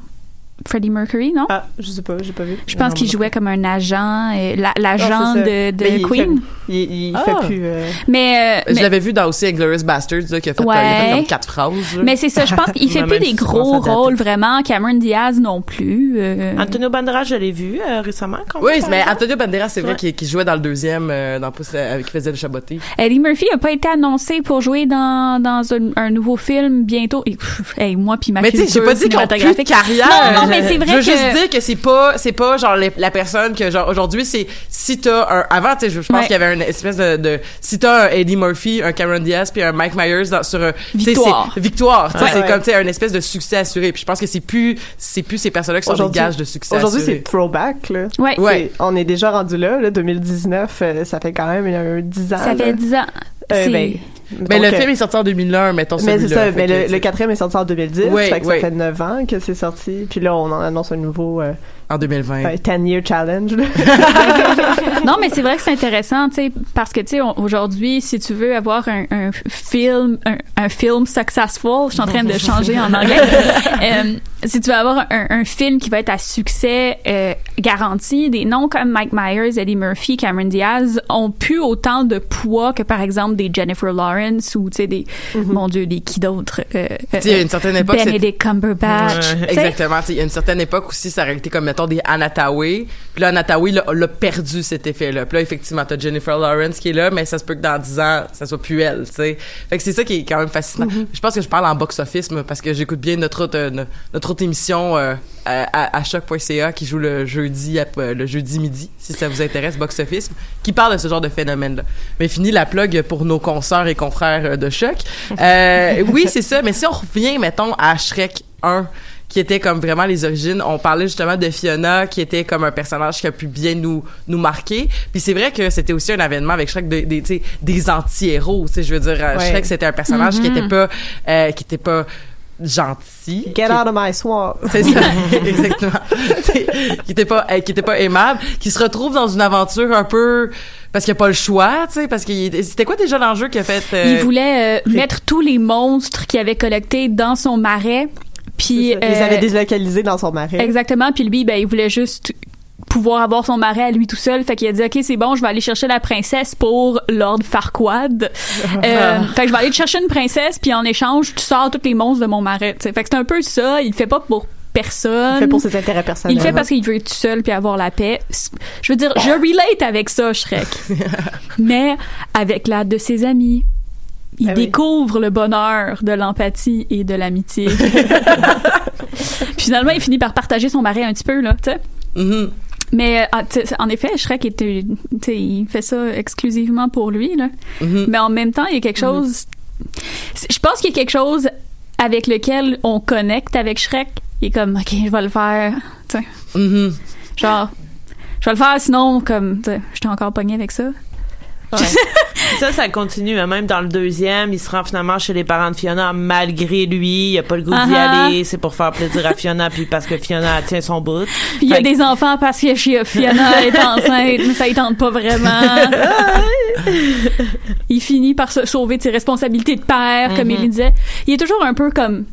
Freddie Mercury, non?
Ah, je sais pas, j'ai pas vu.
Je pense qu'il jouait comme un agent, euh, la- l'agent
Ah, ça.
de, de
Mais il
Queen.
fait- il il
Ah.
fait plus. euh,
Mais, euh,
Je
mais-
l'avais vu dans aussi Inglourious Bastards, là, qui a fait,
Ouais.
il a fait comme quatre phrases. là.
Mais c'est ça, je pense qu'il fait plus des gros rôles vraiment. Cameron Diaz non plus. euh.
Antonio Banderas, je l'ai vu euh, récemment. quand
Oui, mais. Antonio Banderas, c'est vrai
Ouais.
qu'il jouait dans le deuxième, euh, dans Pouce, euh, qui faisait le chaboté.
Eddie Murphy a pas été annoncé pour jouer dans, dans un, un nouveau film bientôt. Et, pff, hey, moi puis ma
Mais tu sais, j'ai pas dit carrière.
Non, non, mais c'est vrai
je veux juste
que-
dire que c'est pas c'est pas genre les- la personne que genre aujourd'hui c'est si t'as un avant tu sais je, je pense
Ouais.
qu'il y avait une espèce de, de si t'as un Eddie Murphy un Cameron Diaz puis un Mike Myers dans, sur
Victoire.
c'est- victoire
Ouais.
c'est
Ouais.
comme tu sais un espèce de succès assuré puis je pense que c'est plus c'est plus ces personnes là qui sont des gages de succès
Aujourd'hui, c'est throwback, là.
Ouais.
Ouais.
On est déjà rendu là, là, 2019, euh, ça fait quand même euh, 10 ans.
Ça
là.
fait 10 ans.
Euh,
C'est-
ben,
mais le
donc,
film est sorti en 2001 mettons
Mais c'est
celui-là
ça, mais
que,
le, le quatrième est sorti en 2010,
Ouais,
fait que
ouais.
ça fait 9 ans que c'est sorti. Puis là, on en annonce un nouveau euh,
en 2020
un 10-year challenge.
non, mais c'est vrai que c'est intéressant, tu sais, parce que, tu sais, aujourd'hui, si tu veux avoir un, un film, un, un film successful, je suis en train de changer en anglais, euh, si tu veux avoir un, un film qui va être à succès euh, garanti, des noms comme Mike Myers, Eddie Murphy, Cameron Diaz ont plus autant de poids que, par exemple, des Jennifer Lawrence ou, tu sais, des, mon Dieu, des qui d'autres? Euh,
Tu sais, à une certaine époque,
Benedict Cumberbatch.
Ouais.
Exactement. Il y a une certaine époque aussi, ça aurait été comme, mettons, des Anataway. Puis là, Anataway l'a perdu cet effet-là. Puis là, effectivement, t'as Jennifer Lawrence qui est là, mais ça se peut que dans 10 ans, ça soit plus elle, tu sais. Fait que c'est ça qui est quand même fascinant. Je pense que je parle en box-office, moi, parce que j'écoute bien notre autre, euh, notre autre émission euh, à, à, choc.ca qui joue le jeudi, euh, le jeudi midi, si ça vous intéresse, box-office, qui parle de ce genre de phénomène-là. Mais fini la plug pour nos consoeurs et confrères euh, de choc. Euh, oui, c'est ça. Mais si on revient, mettons, à Shrek 1, qui était comme vraiment les origines. On parlait justement de Fiona, qui était comme un personnage qui a pu bien nous nous marquer. Puis c'est vrai que c'était aussi un événement avec Shrek de- des anti-héros. Je veux dire,
Ouais.
Shrek c'était un personnage qui
Mhm.
était pas euh, qui était pas gentil.
Get out of my swamp.
c'est ça, exactement. T'sais, qui était pas, qui était pas aimable, qui se retrouve dans une aventure un peu parce qu'il a pas le choix, tu sais, parce est- c'était quoi déjà l'enjeu qu'il a fait euh,
Il voulait euh, mettre tous les monstres qu'il avait collectés dans son marais. Puis,
Ils
euh,
avaient délocalisé dans son marais.
Exactement. Puis lui, ben, il voulait juste pouvoir avoir son marais à lui tout seul. Fait qu'il a dit, OK, c'est bon, je vais aller chercher la princesse pour Lord Farquaad. Euh, fait que je vais aller te chercher une princesse, puis en échange, tu sors tous les monstres de mon marais. Fait que c'est un peu ça. Il le fait pas pour personne.
Il fait pour ses intérêts personnels.
Il le fait parce qu'il veut être tout seul puis avoir la paix. Je veux dire, je relate avec ça, Shrek. Mais avec l'aide de ses amis. Il
Ah oui.
découvre le bonheur de l'empathie et de l'amitié. Finalement, il finit par partager son marais un petit peu, là, tu sais.
mhm.
Mais euh, ah, en effet, Shrek était, il fait ça exclusivement pour lui, là.
Mhm.
Mais en même temps, il y a quelque chose. Je pense qu'il y a quelque chose avec lequel on connecte avec Shrek. Il est comme, ok, je vais le faire. Tu sais,
Mhm.
genre, je vais le faire, sinon, comme, j'étais encore pogné avec ça.
Ouais. ça, ça continue. hein. Même dans le deuxième, il se rend finalement chez les parents de Fiona malgré lui. Il a pas le goût d'y
Uh-huh.
aller. C'est pour faire plaisir à Fiona, puis parce que Fiona tient son bout.
Puis il y a
que-
des enfants parce que Fiona est enceinte, mais ça y tente pas vraiment. il finit par se sauver de ses responsabilités de père, comme il le disait. Il est toujours un peu comme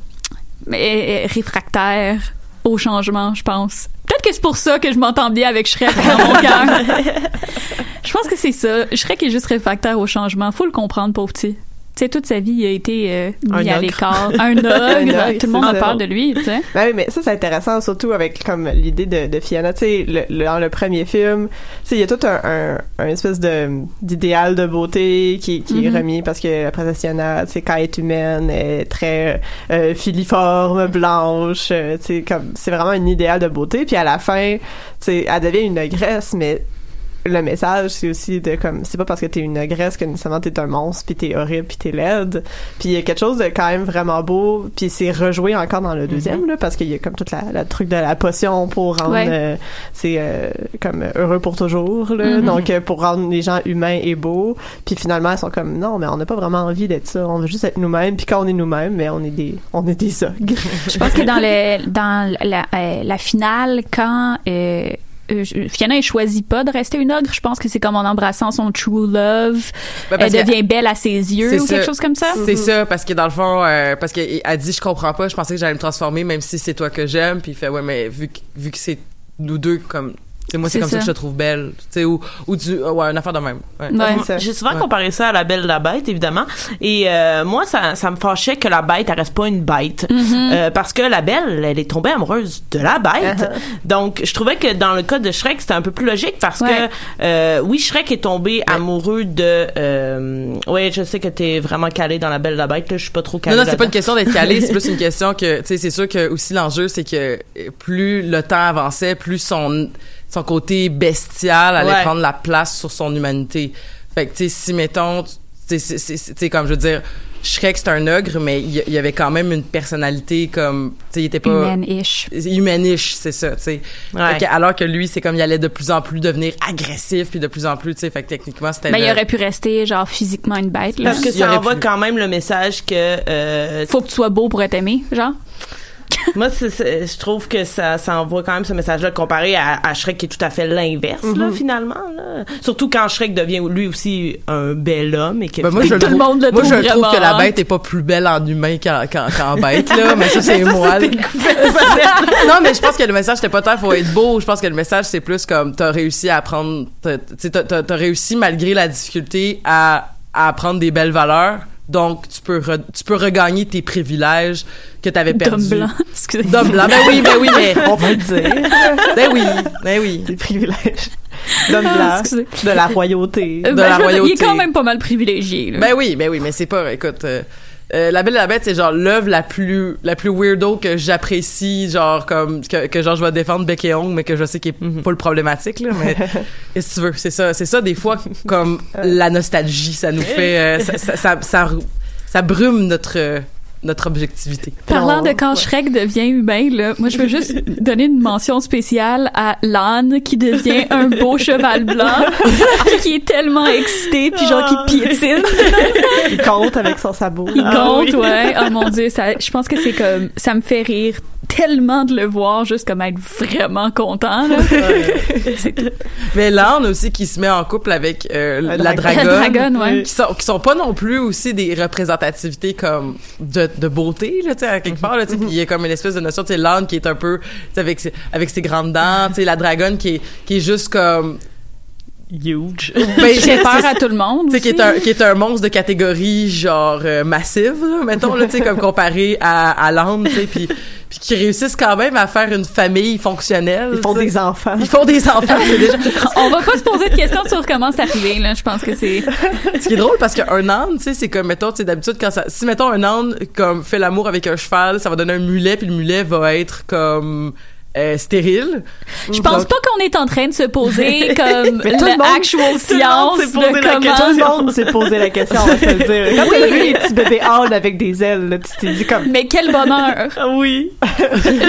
euh, réfractaire au changement, je pense. Que c'est pour ça que je m'entends bien avec Shrek dans mon cœur. je pense que c'est ça. Shrek est juste réfractaire au changement. Faut le comprendre, pauvre petit. Tu sais, toute sa vie, il a été euh,
Un
mis à l'écart. Un ogre.
Un ogre,
Tout le monde
ça.
peur de lui, tu sais.
Ben oui, mais ça, c'est intéressant, surtout avec comme l'idée de, de Fiona. Tu sais, le, le- dans le premier film, tu sais, il y a tout un, un, un espèce de d'idéal de beauté qui, qui est
Mhm.
remis parce que la princesse Fiona, tu sais, quand elle est humaine, elle est très euh, filiforme, blanche. euh, tu sais, comme c'est vraiment un idéal de beauté. Puis à la fin, tu sais, elle devient une ogresse, mais le message c'est aussi de comme c'est pas parce que t'es une ogresse que nécessairement t'es un monstre puis t'es horrible puis t'es laide. Puis il y a quelque chose de quand même vraiment beau puis c'est rejoué encore dans le deuxième là parce qu'il y a comme toute la, la truc de la potion pour rendre
Ouais.
euh, c'est euh, comme heureux pour toujours là.
Mhm.
donc euh, pour rendre les gens humains et beaux. Puis finalement ils sont comme non mais on n'a pas vraiment envie d'être ça. On veut juste être nous-mêmes. Puis quand on est nous-mêmes mais on est des on est des ogres.
Je pense que dans le dans la, euh, la finale, quand euh, Fiona elle choisit pas de rester une ogre, je pense que c'est comme en embrassant son true love,
Ben,
elle
que-
devient belle à ses yeux ou quelque chose comme ça.
C'est ça, parce que dans le fond, euh, parce qu'elle a dit, je comprends pas, je pensais que j'allais me transformer, même si c'est toi que j'aime, puis il fait, ouais, mais vu vu que c'est nous deux, comme, sais moi c'est comme ça.
ça.
que je te trouve belle tu sais ou ou du ouais une affaire de même ouais.
Ouais.
ça.
J'ai souvent
Ouais.
comparé ça à la Belle et la Bête, évidemment. Et euh, moi, ça, ça me fâchait que la bête, elle reste pas une bête.
Mm-hmm.
Euh, parce que la Belle, elle est tombée amoureuse de la bête.
Uh-huh.
Donc, je trouvais que dans le cas de Shrek, c'était un peu plus logique parce
Ouais.
que, euh, oui, Shrek est tombé amoureux de... Euh, oui, je sais que t'es vraiment calé dans la Belle et la Bête. Là, je suis pas trop calé
Non, non, c'est pas une question d'être calé, c'est plus une question que, tu sais, c'est sûr que aussi l'enjeu, c'est que plus le temps avançait, plus son, son côté bestial allait
Ouais.
prendre la place sur son humanité. Fait que, tu sais, si, mettons, tu sais, comme je veux dire, Shrek, c'est un ogre, mais il y, avait quand même une personnalité comme, tu sais, il était pas...
Humaine-ish.
humanish, c'est ça, tu sais.
Ouais.
Alors que lui, c'est comme il allait de plus en plus devenir agressif, puis de plus en plus, tu sais, fait que techniquement, c'était
Ben,
le-
il aurait pu rester, genre, physiquement une bête, là.
Parce que
Il
ça envoie
pu.
quand même le message que... Euh,
Faut que tu sois beau pour être aimé, genre.
Moi, je trouve que ça, ça envoie quand même ce message-là comparé à, à Shrek qui est tout à fait l'inverse, là, finalement. Là. Surtout quand Shrek devient lui aussi un bel homme et que
Ben, moi, je
Tout le monde le
moi,
trouve
je trouve que la bête est pas plus belle en humain qu'en, bête, là. Mais ça, c'est moi. non, mais je pense que le message, c'était pas tant faut être beau. Je pense que le message, c'est plus comme t'as réussi à apprendre, t'as, tu sais, t'as, t'as- t'as réussi malgré la difficulté à, à apprendre des belles valeurs. Donc, tu peux, re- tu peux regagner tes privilèges que t'avais
D'homme
perdus.
blanc. Excusez.
D'homme blanc. Ben oui, ben oui, mais,
On va le dire.
ben oui, ben oui.
Des privilèges. D'homme blanc.
Excusez.
De la royauté.
De
ben,
la
veux dire, il est
royauté.
quand même pas mal privilégié, là.
Ben oui, ben oui, mais c'est pas, écoute, euh, euh, La Belle et la Bête, c'est genre l'œuvre la plus, la plus weirdo que j'apprécie, genre comme, que, que genre je vais défendre bec et ongle, mais que je sais qu'il est pas le problématique, là, mais qu'est-ce que tu veux, c'est ça, c'est ça, des fois, comme la nostalgie, ça nous fait, euh, ça, ça, ça, ça, ça brume notre, euh, notre objectivité.
Parlant de quand
ouais.
Shrek devient humain, là, moi je veux juste donner une mention spéciale à l'âne qui devient un beau cheval blanc, qui est tellement excité, puis genre qui piétine.
Il compte avec son sabot.
Il
Ah
compte,
oui.
ouais. Oh mon dieu, ça, je pense que c'est comme, ça me fait rire tellement de le voir, juste comme être vraiment content, là.
Mais l'âne aussi qui se met en couple avec euh,
Un
la
dragon.
dragonne.
La dragonne, ouais.
qui sont qui sont pas non plus aussi des représentativités comme de, de beauté là tu sais à quelque part là tu sais il y a comme une espèce de notion tu sais l'âne qui est un peu tu sais avec ses, avec ses grandes dents tu sais la dragonne qui est qui est juste comme
huge.
ben,
J'ai peur à tout le monde.
tu sais qui est un qui est un monstre de catégorie genre euh, massive là, mettons là tu sais comme comparé à à sais puis puis qui réussissent quand même à faire une famille fonctionnelle
Ils font des enfants.
ils font des enfants c'est déjà
On va pas se poser de questions sur comment c'est arrivé, là. Je pense que c'est,
Ce qui est drôle parce qu'un âne, tu sais, c'est comme mettons, tu sais d'habitude quand ça si mettons un âne comme fait l'amour avec un cheval, ça va donner un mulet puis le mulet va être comme euh, stérile.
je pense
Donc-
pas qu'on est en train de se poser comme
Mais tout le monde-
l'actual
tout le monde
science de
la
comment
Tout le monde s'est posé la question, on va se le dire. Quand t'as vu les petits bébés ânes avec des ailes, là, tu t'es dit comme...
Mais quel bonheur!
Ah oui.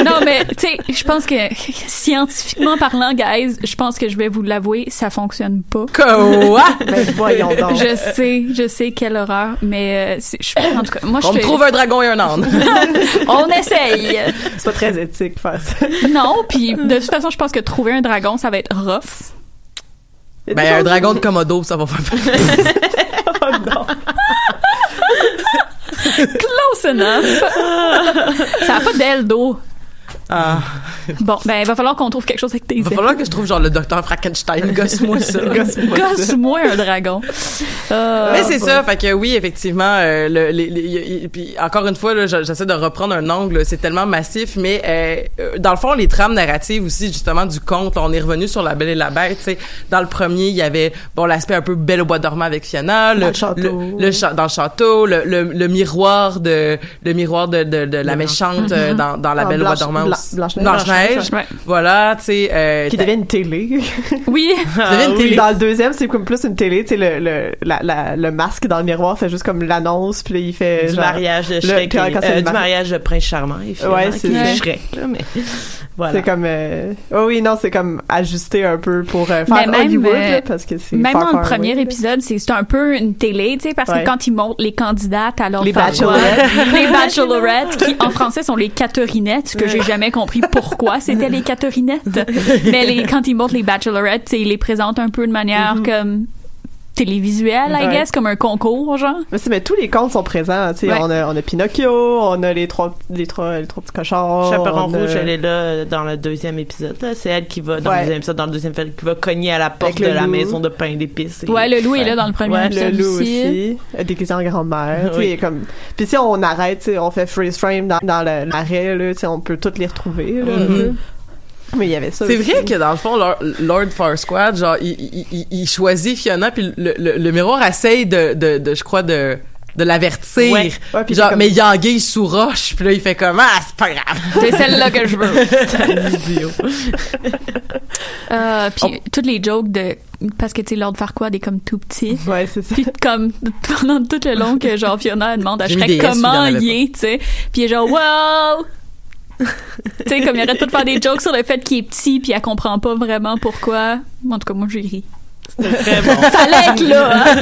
non, mais tu sais, je pense que scientifiquement parlant, guys, je pense que je vais vous l'avouer, ça fonctionne pas.
Quoi?
Ben, voyons donc.
Je sais, je sais quelle horreur, mais euh, je, en tout cas, moi je
On me
fais-
trouve un dragon et un âne.
on essaye.
C'est pas très éthique faire ça.
Non, puis de toute façon, je pense que trouver un dragon, ça va être rough.
ben un dragon de Komodo, ça va faire.
Close enough. ça a pas d'aile d'eau.
Ah,
Bon, ben il va falloir qu'on trouve quelque chose avec tes
il va falloir que je trouve genre le docteur Frankenstein, gosse-moi ça.
Gosse-moi un dragon. Euh,
Mais c'est ça, fait que oui, effectivement, euh, le, les- les- y- y- puis encore une fois, là, je- j'essaie de reprendre un angle, c'est tellement massif, mais euh, euh, dans le fond, les trames narratives aussi, justement, du conte, là, on est revenu sur La Belle et la Bête, tu sais, dans le premier, il y avait, bon, l'aspect un peu Belle au bois dormant avec Fiona, le,
Dans le château.
le- le cha- dans le château, le, le, le miroir de, le miroir de, de, de la méchante euh, dans, dans La Belle au bois dormant.
Blanche-Neige.
Blanche-Neige.
Ouais.
Voilà, tu sais, euh,
Qui devient une télé.
Oui.
devient une télé.
Dans le deuxième, c'est comme plus une télé, tu sais, le, le, la, la- le masque dans le miroir fait juste comme l'annonce, puis là, il fait
Du
genre-
mariage de
le-
Shrek.
quand- quand
euh,
le
du
mari-
mariage de Prince Charmant et finalement,
Ouais, c'est
ça.
Shrek, là, mais voilà.
C'est comme... Euh... Oh oui, non, c'est comme ajusté un peu pour euh, faire
même,
Hollywood,
euh,
là, parce que c'est
Même dans le premier épisode, c'est c'est un peu une télé, tu sais, parce
Ouais.
que quand ils montrent les candidates à leur
Les bachelorettes.
les bachelorettes, qui en français sont les Catherinettes, ce que j'ai jamais compris pourquoi c'était les Catherinettes. Mais les, quand ils montrent les bachelorettes, ils les présentent un peu de manière
Mm-hmm.
comme télévisuel, I
Ouais.
guess, comme un concours, genre.
Mais, c'est- mais tous les contes sont présents. tu sais,
Ouais.
On, a, on a Pinocchio, on a les trois, les trois, les trois petits cochons.
Chaperon
a-
rouge, elle est là euh, dans le deuxième épisode. là. C'est elle qui va dans
Ouais.
le deuxième épisode, dans le deuxième film, qui va cogner à la porte de la maison de pain d'épices. et-
Ouais, le loup est là dans le premier
Ouais,
le
épisode
loup
aussi.
aussi, déguisé en grand-mère. tu
Oui.
sais, comme... Puis si on arrête, tu sais, on fait freeze frame dans, dans l'arrêt, là, tu sais, on peut toutes les retrouver. là.
Mhm.
Mais il y avait ça
C'est vrai que dans le fond, Lord, Lord Far Squad, genre, il, il, il- il choisit Fiona, puis le, le, le miroir essaye de, de, de je crois, de de l'avertir.
Ouais. Ouais, puis
genre,
c'est
mais il anguille sous roche, puis là, il fait comme, ah, c'est pas grave.
C'est celle-là que je veux.
idiot.
Euh, puis toutes les jokes de parce que tu sais Lord Farquaad est comme tout petit.
Ouais, c'est ça.
Puis comme pendant tout le long que genre Fiona elle demande à Shrek comment il est, tu sais. Puis il est genre wow. Tu sais comme il arrête pas de faire des jokes sur le fait qu'il est petit puis elle comprend pas vraiment pourquoi. En tout cas moi j'ai ri.
Très bon.
Fallait être là. hein.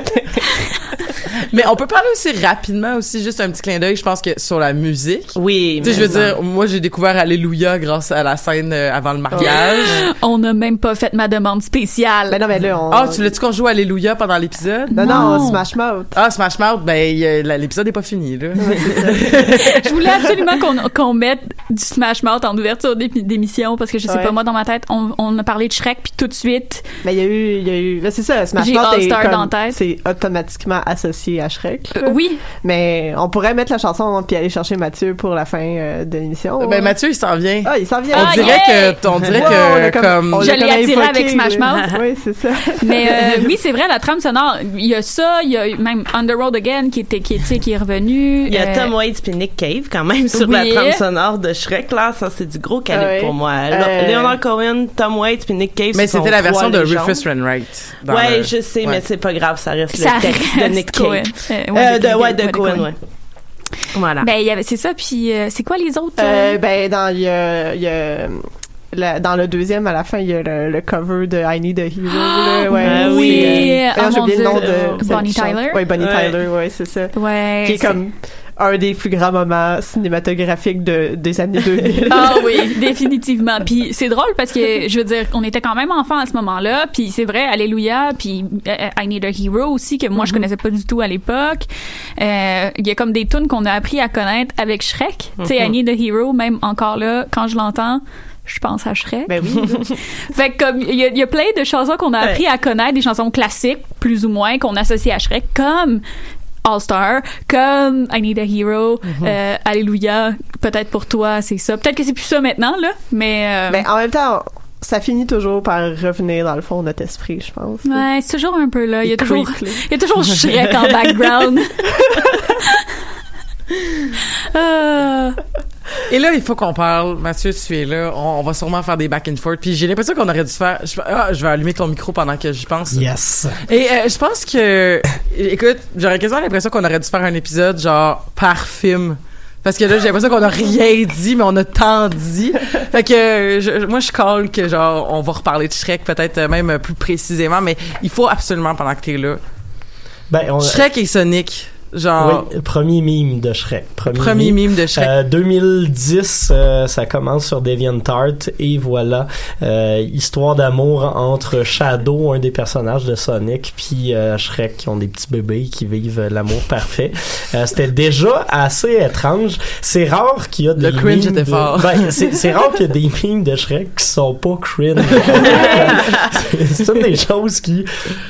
Mais on peut parler aussi rapidement aussi, juste un petit clin d'œil, je pense que sur la musique.
Oui,
Tu sais, je
mais
veux dire, moi, j'ai découvert Alléluia grâce à la scène euh, avant le mariage.
On n'a même pas fait ma demande spéciale.
Ben non, mais là, on...
Ah, tu l'as-tu qu'on joue Alléluia pendant l'épisode?
Non, non,
Non.
Smash Mouth.
Ah, Smash Mouth, ben, y la- l'épisode est pas fini, là.
Je voulais absolument qu'on qu'on mette du Smash Mouth en ouverture d'é- d'émission parce que je sais
Ouais.
pas moi dans ma tête on, on a parlé de Shrek puis tout de suite
Mais il y a eu, il y a eu, là, c'est ça, Smash
J'ai
Mouth est
All-Star
comme-
dans la tête.
c'est automatiquement associé à Shrek. là.
Euh, oui
Mais on pourrait mettre la chanson puis aller chercher Mathieu pour la fin euh, de l'émission.
Ben, Mathieu, il s'en vient.
Ah, il s'en vient.
on
Ah,
dirait
yeah!
que, on dirait
Wow, on
que, comme,
on
Je
l'a
l'ai
comme
attiré
invoqué,
avec Smash. Mouth.
Oui, c'est ça.
Mais euh, oui, c'est vrai, la trame sonore, il y a ça, il y a même Underworld Again qui était qui, qui est revenu.
Il y a
euh,
Tom Waits puis Nick Cave quand même sur
oui.
la trame sonore de Shrek là, ça c'est du gros calibre
Ouais.
pour moi.
Euh,
Leonard Cohen, Tom Waits puis Nick Cave.
mais c'était la version de. Rufus Wainwright.
Ouais,
le-
je sais,
ouais.
mais c'est pas grave, ça reste
ça
le texte de
reste
Nick
Cohen.
Cave.
Euh, ouais,
de, ouais, de
ouais,
Cohen, ouais. Voilà.
Ben, c'est ça, puis euh, c'est quoi les autres?
Euh,
euh?
ben, dans, il y a, la- dans le deuxième, à la fin, il y a le, le cover de I Need a Hero. là, ouais,
Ah
c'est,
oui.
euh,
Ah,
j'ai oublié le nom de
Bonnie. Tyler?
Ouais, Bonnie
Ouais.
Tyler, ouais, c'est ça.
ouais.
Qui est comme un des plus grands moments cinématographiques de, des années 2000.
Ah oui, définitivement. Puis c'est drôle parce que je veux dire, on était quand même enfants à ce moment-là. Puis c'est vrai, Alléluia. Puis euh, I Need a Hero aussi que moi je connaissais pas du tout à l'époque. Euh, Il y a comme des tunes qu'on a appris à connaître avec Shrek. Tu sais, I Need a Hero, même encore là, quand je l'entends. Je pense à Shrek.
Ben oui.
Fait que comme il y, a- il y a plein de chansons qu'on a appris à connaître, des chansons classiques plus ou moins qu'on associe à Shrek, comme All Star, comme I Need a Hero, euh, Alléluia. Peut-être pour toi c'est ça. Peut-être que c'est plus ça maintenant là, mais euh,
Ben, en même temps, ça finit toujours par revenir dans le fond de notre esprit, je pense.
ouais, c'est toujours un peu là. Il y a toujours,
là.
il y a toujours Shrek en background. Euh,
Et là, il faut qu'on parle. Mathieu, tu es là. On, on va sûrement faire des back and forth. Puis j'ai l'impression qu'on aurait dû faire. Je, ah, je vais allumer ton micro pendant que j'y pense.
Yes.
Et euh, je pense que, écoute, j'aurais quasiment l'impression qu'on aurait dû faire un épisode genre par film. Parce que là, j'ai l'impression qu'on a rien dit, mais on a tant dit. Fait que euh, je- moi, je colle que genre on va reparler de Shrek peut-être euh, même plus précisément, mais il faut absolument pendant que t'es là.
Ben, on,
Shrek et Sonic, genre
oui, premier meme de Shrek. Premier,
premier mime de Shrek.
Euh, 2010, euh, ça commence sur DeviantArt et voilà, euh, histoire d'amour entre Shadow, un des personnages de Sonic, puis euh, Shrek qui ont des petits bébés qui vivent l'amour parfait. Euh, C'était déjà assez étrange. C'est rare qu'il y a des
Le cringe était
de-
fort.
Ben, c'est rare qu'il y a des memes de Shrek qui sont pas cringe. c'est une des choses qui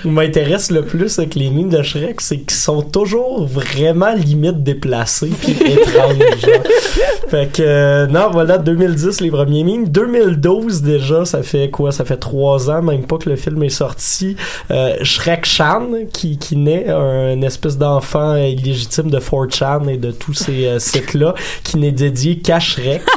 m'intéresse le plus avec les memes de Shrek, c'est qu'ils sont toujours vraiment limite déplacés puis étranges. genre. Fait que euh, non, voilà 2010 les premiers memes. 2012 déjà, ça fait quoi? Ça fait trois ans, même pas que le film est sorti. Euh, Shrek Chan qui qui naît un espèce d'enfant illégitime de 4chan et de tous ces euh, sites là qui n'est dédié qu'à Shrek.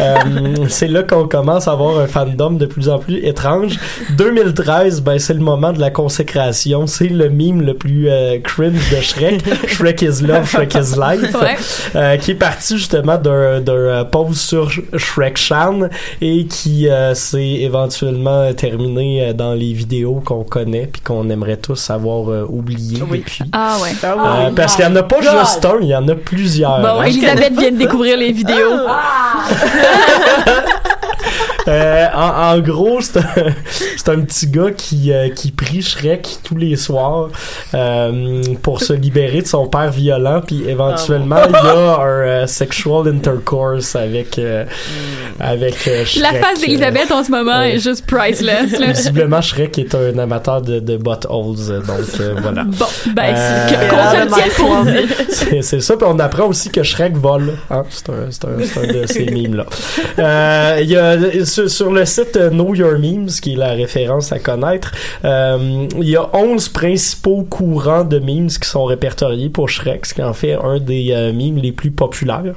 Euh, c'est là qu'on commence à avoir un fandom de plus en plus étrange. 2013, ben c'est le moment de la consécration. C'est le meme le plus cringe de Shrek. Shrek is love, Shrek is life.
Ouais.
Euh, qui est parti justement d'un d'un euh, pause sur Sh- Shrek Chan et qui euh, s'est éventuellement terminé euh, dans les vidéos qu'on connaît puis qu'on aimerait tous avoir euh, oublié
Oui.
depuis.
Ah ouais.
Ah
Euh, parce qu'il y en a pas juste un, il y en a plusieurs.
Bon,
hein.
Elisabeth vient de découvrir les vidéos.
Euh, en, en gros, c'est un, c'est un petit gars qui, euh, qui prie Shrek tous les soirs euh, pour se libérer de son père violent, puis éventuellement, il y a un euh, sexual intercourse avec, euh, avec euh, Shrek.
La face d'Elisabeth en ce moment est juste priceless. là.
Visiblement, Shrek est un amateur de, de buttholes, donc euh, voilà.
Bon, ben,
Euh,
c'est- qu'on se le tienne pour dire.
C'est c'est ça, puis on apprend aussi que Shrek vole. Hein? C'est un, c'est un, c'est un de ces memes-là. Euh, il y a, sur, le site euh, Know Your Memes, qui est la référence à connaître, euh, il y a 11 principaux courants de memes qui sont répertoriés pour Shrek, ce qui en fait un des euh, memes les plus populaires.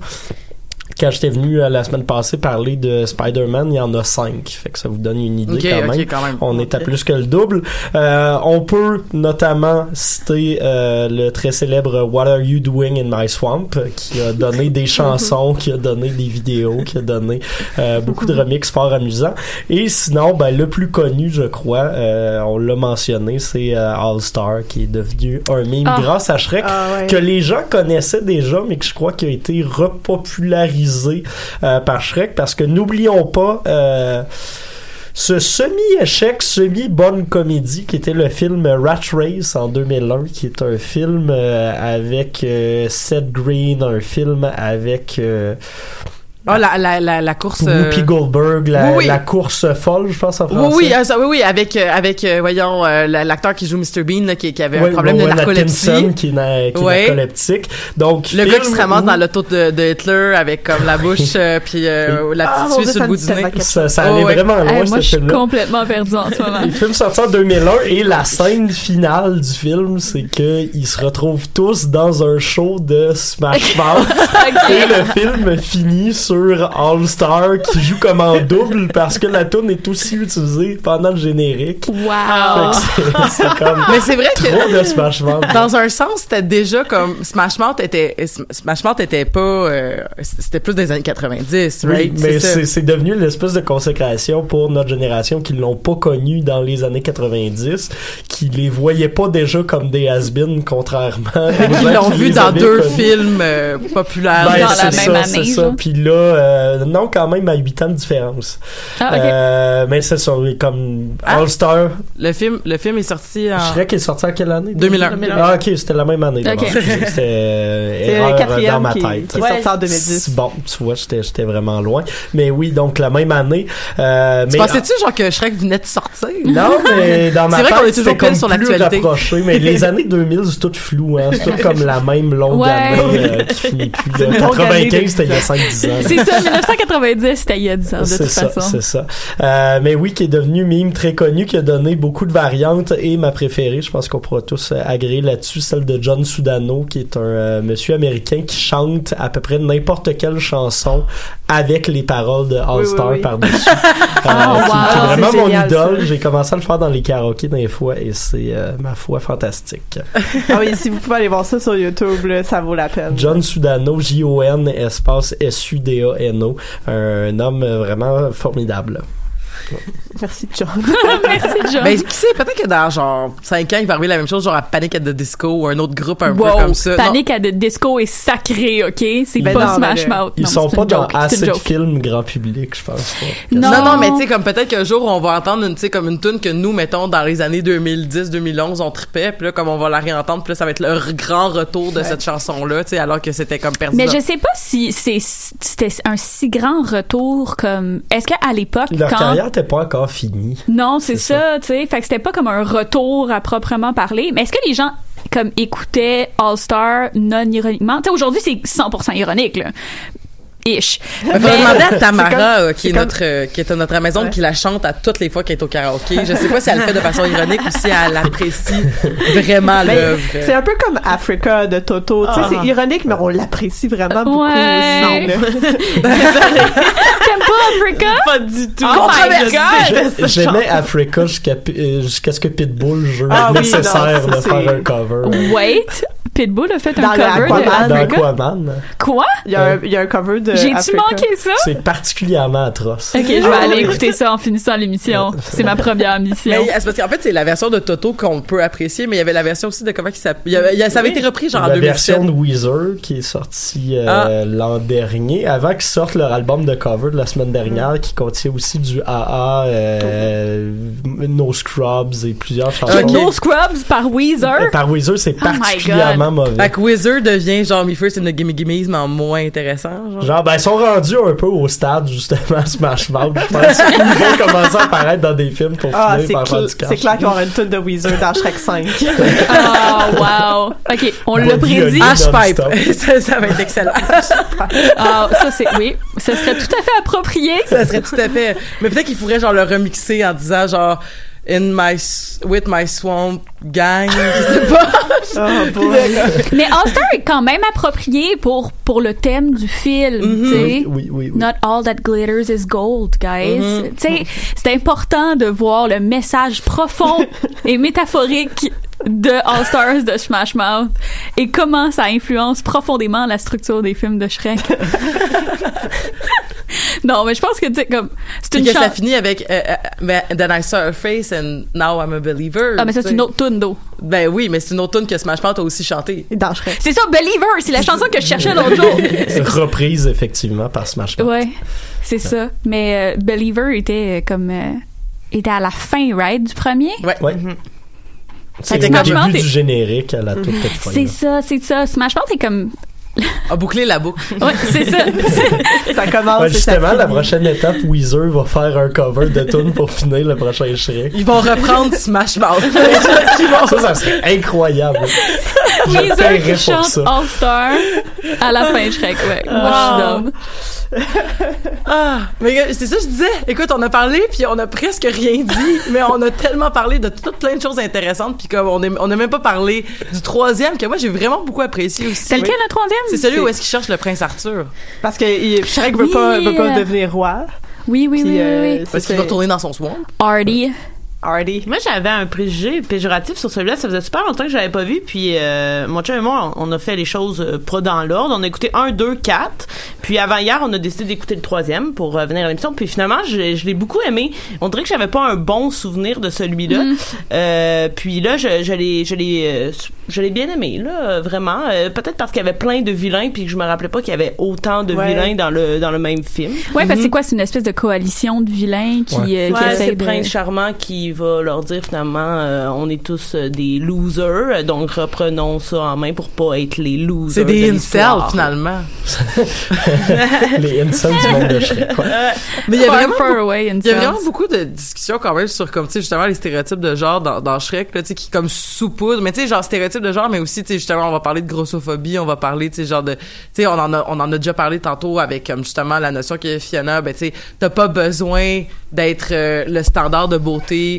Quand j'étais venu euh, la semaine passée parler de Spider-Man, il y en a 5. Fait que ça vous donne une idée
Ok,
quand,
ok,
même.
quand même.
On est à plus que le double. Euh, on peut notamment citer euh, le très célèbre What Are You Doing in My Swamp, qui a donné des chansons, qui a donné des vidéos, qui a donné euh, beaucoup de remixes fort amusants. Et sinon, ben, le plus connu, je crois, euh, on l'a mentionné, c'est euh, All Star, qui est devenu un meme
Ah.
grâce à Shrek,
Ah ouais.
que les gens connaissaient déjà, mais que je crois qu'il a été repopularisé euh, par Shrek, parce que n'oublions pas... euh, ce semi-échec, semi-bonne comédie qui était le film Rat Race en 2001, qui est un film euh, avec Seth Green, un film avec
Ah, la, la, la, la course. euh,
Whoopi Goldberg, la,
oui, oui.
la course folle, je pense en français.
oui, ah, ça, oui, oui, avec, euh, avec euh, voyons, euh, la- l'acteur qui joue Mr. Bean, là, qui, qui avait un problème de
Rowan
narcolepsie.
Atkinson, qui est, na- qui est narcoleptique. Donc,
Le
film
gars qui se ramasse
où-
dans l'auto de, de Hitler avec comme la bouche euh, puis euh, la
Ah,
petite
mon
suisse sur le bout du nez.
Ça, ça
Oh,
allait
ouais.
vraiment loin,
Hey, moi,
ce
je suis complètement perdue en ce moment.
Le film sorti en 2001 et la scène finale du film, c'est que ils se retrouvent tous dans un show de Smash Mouth et le film finit sur All Star qui joue comme en double parce que la tune est aussi utilisée pendant le générique.
Wow.
Que c'est- comme
Mais c'est vrai que
trop de Smash Mouth.
dans un sens, c'était déjà comme Smash Mouth était Smash Mouth était pas euh, c'était plus des années 90,
Oui,
right?
mais
C'est
devenu l'espèce de consécration pour notre génération qui l'ont pas connu dans les années 90, qui les voyait pas déjà comme des has-been, contrairement gens
l'ont
qui
vu dans deux films euh, populaires
Ben,
dans la
c'est
même
ça,
année,
c'est ça. Puis là, euh, non, quand même à 8 ans de différence.
Ah, ok.
Euh, mais c'est ça, oui, comme
Ah.
All Star.
Le film le film est sorti en
Shrek est sorti en quelle année?
2001.
Ah, ok, c'était la même année.
Ok.
d'abord. C'était euh,
le
dans
quatrième
ma
qui,
tête.
qui est sorti en 2010.
Bon, tu vois, j'étais j'étais vraiment loin. Mais oui, donc la même année. Euh,
Tu pensais-tu genre que Shrek venait de sortir?
Non, mais dans ma
C'est vrai
tête,
qu'on est toujours pile sur
plus
l'actualité.
rapproché. Mais les années 2000, c'est tout flou. Hein. C'est tout comme la même longue
Ouais.
année euh, qui finit plus.
C'est
là.
une longue année
95, c'était il y a 5-10 ans.
C'est ça, 1990, c'était il y a 10 ans, de
C'est
toute
ça,
façon.
c'est ça. Euh, mais oui, qui est devenu mime très connu, qui a donné beaucoup de variantes et ma préférée, je pense qu'on pourra tous euh, agréer là-dessus, celle de John Sudano, qui est un euh, monsieur américain qui chante à peu près n'importe quelle chanson avec les paroles de All
Oui,
Star
oui.
par-dessus. Euh, qui-
wow.
qui est vraiment mon
génial,
idole. J'ai commencé à le faire dans les karaokés des fois et c'est, euh, ma foi, fantastique.
Ah oui, si vous pouvez aller voir ça sur YouTube, là, ça vaut la peine.
John Sudano, J-O-N, espace S-U-D-A-N-O. Un homme vraiment formidable.
Merci, John.
Merci, John.
Ben, qui sait, peut-être que dans genre 5 ans, il va arriver la même chose, genre à Panic at the Disco ou un autre groupe un
wow,
peu comme ça. Non.
Panic à de Disco est sacré, OK? C'est
Ben
pas
non,
Smash
ben,
Mouth.
Ils
Non,
sont pas dans
joke,
assez de films grand public, je pense pas.
Non.
Non, non, mais tu sais, comme peut-être qu'un jour, on va entendre une, tu sais, comme une tune que nous, mettons, dans les années 2010, 2011, on tripait, puis là, comme on va la réentendre, puis là, ça va être le grand retour de cette chanson-là, tu sais, alors que c'était comme perdu.
Mais
dans-
je sais pas si c'est c'était un si grand retour comme est-ce qu'à l'époque
Leur
quand
carrière n'était pas encore finie.
non c'est
C'est
ça, tu sais. Fait que c'était pas comme un retour à proprement parler. Mais est-ce que les gens comme écoutaient All Star non ironiquement? Tu sais aujourd'hui c'est 100% ironique là ish
Il faudrait demander à Tamara,
comme-
euh, qui, est
c'est comme-
notre, euh, qui est à notre Amazon,
Ouais.
qui la chante à toutes les fois qu'elle est au karaoké. Je sais pas si elle le fait de façon ironique ou si elle apprécie vraiment l'œuvre.
c'est un peu comme Africa de Toto. Tu sais,
Ah.
c'est ironique, mais on l'apprécie vraiment beaucoup
Ouais.
aussi. là.
t'aimes pas Africa?
Pas du tout.
oh my
Controversé.
god
J'ai- J'aimais Africa jusqu'à euh, jusqu'à ce que Pitbull jure
Ah oui,
nécessaire
non,
de faire
c'est-
un cover.
wait Pitbull a fait
Dans
un
le
cover de
Aquaman.
Aquaman,
Quoi?
Il y a un, il y a un cover de.
J'ai-tu manqué ça?
c'est particulièrement atroce.
Ok, je vais
Ah
aller
oui.
écouter ça en finissant l'émission. C'est ma première mission.
Mais c'est parce qu'en fait, c'est la version de Toto qu'on peut apprécier, mais il y avait la version aussi de comment il s'appelle. avait- Ça avait été repris genre en
la
2007.
version de Weezer qui est sortie euh,
Ah.
l'an dernier, avant qu'ils sortent leur album de cover de la semaine dernière, qui contient aussi du AA, euh, No Scrubs et plusieurs chansons.
Ok.
No Scrubs par Weezer?
Euh, Par Weezer, c'est
Oh
particulièrement mauvais.
Fait que Wizard devient genre Me First and the Gimme Gimmes, mais en moins intéressant. Genre.
Genre, ben, ils sont rendus un peu au stade, justement, Smash Mouth. Je pense qu'ils vont commencer à apparaître dans des films pour
Ah,
finir
c'est
par
cl-
du cash.
c'est clair qu'il y aura une tonne de Weezer dans Shrek 5.
Oh, wow. OK, on l'a prédit.
Non-stop.
ça, ça va être excellent.
Ah, ça, c'est... Oui, ça serait tout à fait approprié.
ça serait tout à fait. Mais peut-être qu'il pourrait genre le remixer en disant genre In my s- with my swamp gang, je sais pas.
Oh.
Mais All Star est quand même approprié pour, pour le thème du film,
Mhm.
tu sais.
Oui, oui, oui. oui.
Not all that glitters is gold, guys.
Mhm.
Tu sais, c'est important de voir le message profond et métaphorique de All Stars de Smash Mouth et comment ça influence profondément la structure des films de Shrek. non, mais je pense que tu sais comme c'est une
que ça finit avec euh, Then I saw her face and now I'm a believer.
Ah mais ça c'est une autre tune d'eau.
Ben oui, mais c'est une autre tune que Smash Mouth a aussi chanté.
Dans Shrek.
C'est ça Believer, c'est la chanson que je cherchais l'autre jour.
Reprise, effectivement, par Smash Mouth.
Ouais, c'est ça. Mais euh, Believer était euh, comme euh, était à la fin, right, du premier?
Ouais.
Ouais. C'est
Fait que
au
Smash
début du générique à la toute, toute fin.
C'est ça, c'est ça. Smash Mouth est comme
A bouclé la boucle.
ouais, c'est ça.
Ça commence
Ouais,
et ça
justement, la prochaine étape, Weezer va faire un cover de tune pour finir le prochain Shrek.
Ils vont reprendre Smash Mouth.
Ça, ça serait incroyable.
Weezer qui chante. All Star à la fin Shrek, ouais. Moi, je suis down.
Ah, mais c'est ça que je disais. Écoute, on a parlé puis on a presque rien dit, mais on a tellement parlé de toutes plein de choses intéressantes puis comme on n'a même pas parlé du troisième que moi j'ai vraiment beaucoup apprécié aussi.
C'est lequel le troisième?
C'est celui où est-ce qu'il cherche le prince Arthur.
Parce que il- Shrek veut
Oui,
pas, veut pas
euh,
devenir roi.
Oui, oui,
Puis,
oui,
euh,
oui, oui.
c'est
Parce qu'il va retourner dans son swamp.
Hardy.
Hardy.
Moi, j'avais un préjugé péjoratif sur celui-là. Ça faisait super longtemps que je l'avais pas vu. Puis, euh, mon chum et moi, on, on a fait les choses euh, pas dans l'ordre. On a écouté un, deux, quatre. Puis, avant hier, on a décidé d'écouter le troisième pour euh, venir à l'émission. Puis, finalement, je, je l'ai beaucoup aimé. On dirait que j'avais pas un bon souvenir de celui-là.
Mm.
Euh, puis là, je, je l'ai, je l'ai, euh, je l'ai bien aimé, là, vraiment. Euh, peut-être parce qu'il y avait plein de vilains, puis que je me rappelais pas qu'il y avait autant de
Ouais.
vilains dans le dans le même film.
Ouais, parce que c'est quoi? C'est une espèce de coalition de vilains qui,
Ouais.
euh, qui
Ouais, c'est
de...
Prince Charmant qui va leur dire finalement euh, on est tous euh, des losers euh, donc reprenons ça en main pour pas être les losers
C'est des
de
incels finalement.
Les Insons du monde de Shrek. ouais.
Mais il y a vraiment
far away
Il y a
incels.
vraiment beaucoup de discussions quand même sur comme tu sais justement les stéréotypes de genre dans, dans Shrek là tu sais qui comme sous-poudre mais tu sais genre stéréotypes de genre mais aussi tu sais justement on va parler de grossophobie on va parler tu sais genre de tu sais on en a on en a déjà parlé tantôt avec comme justement la notion que Fiona ben tu sais t'as pas besoin d'être euh, le standard de beauté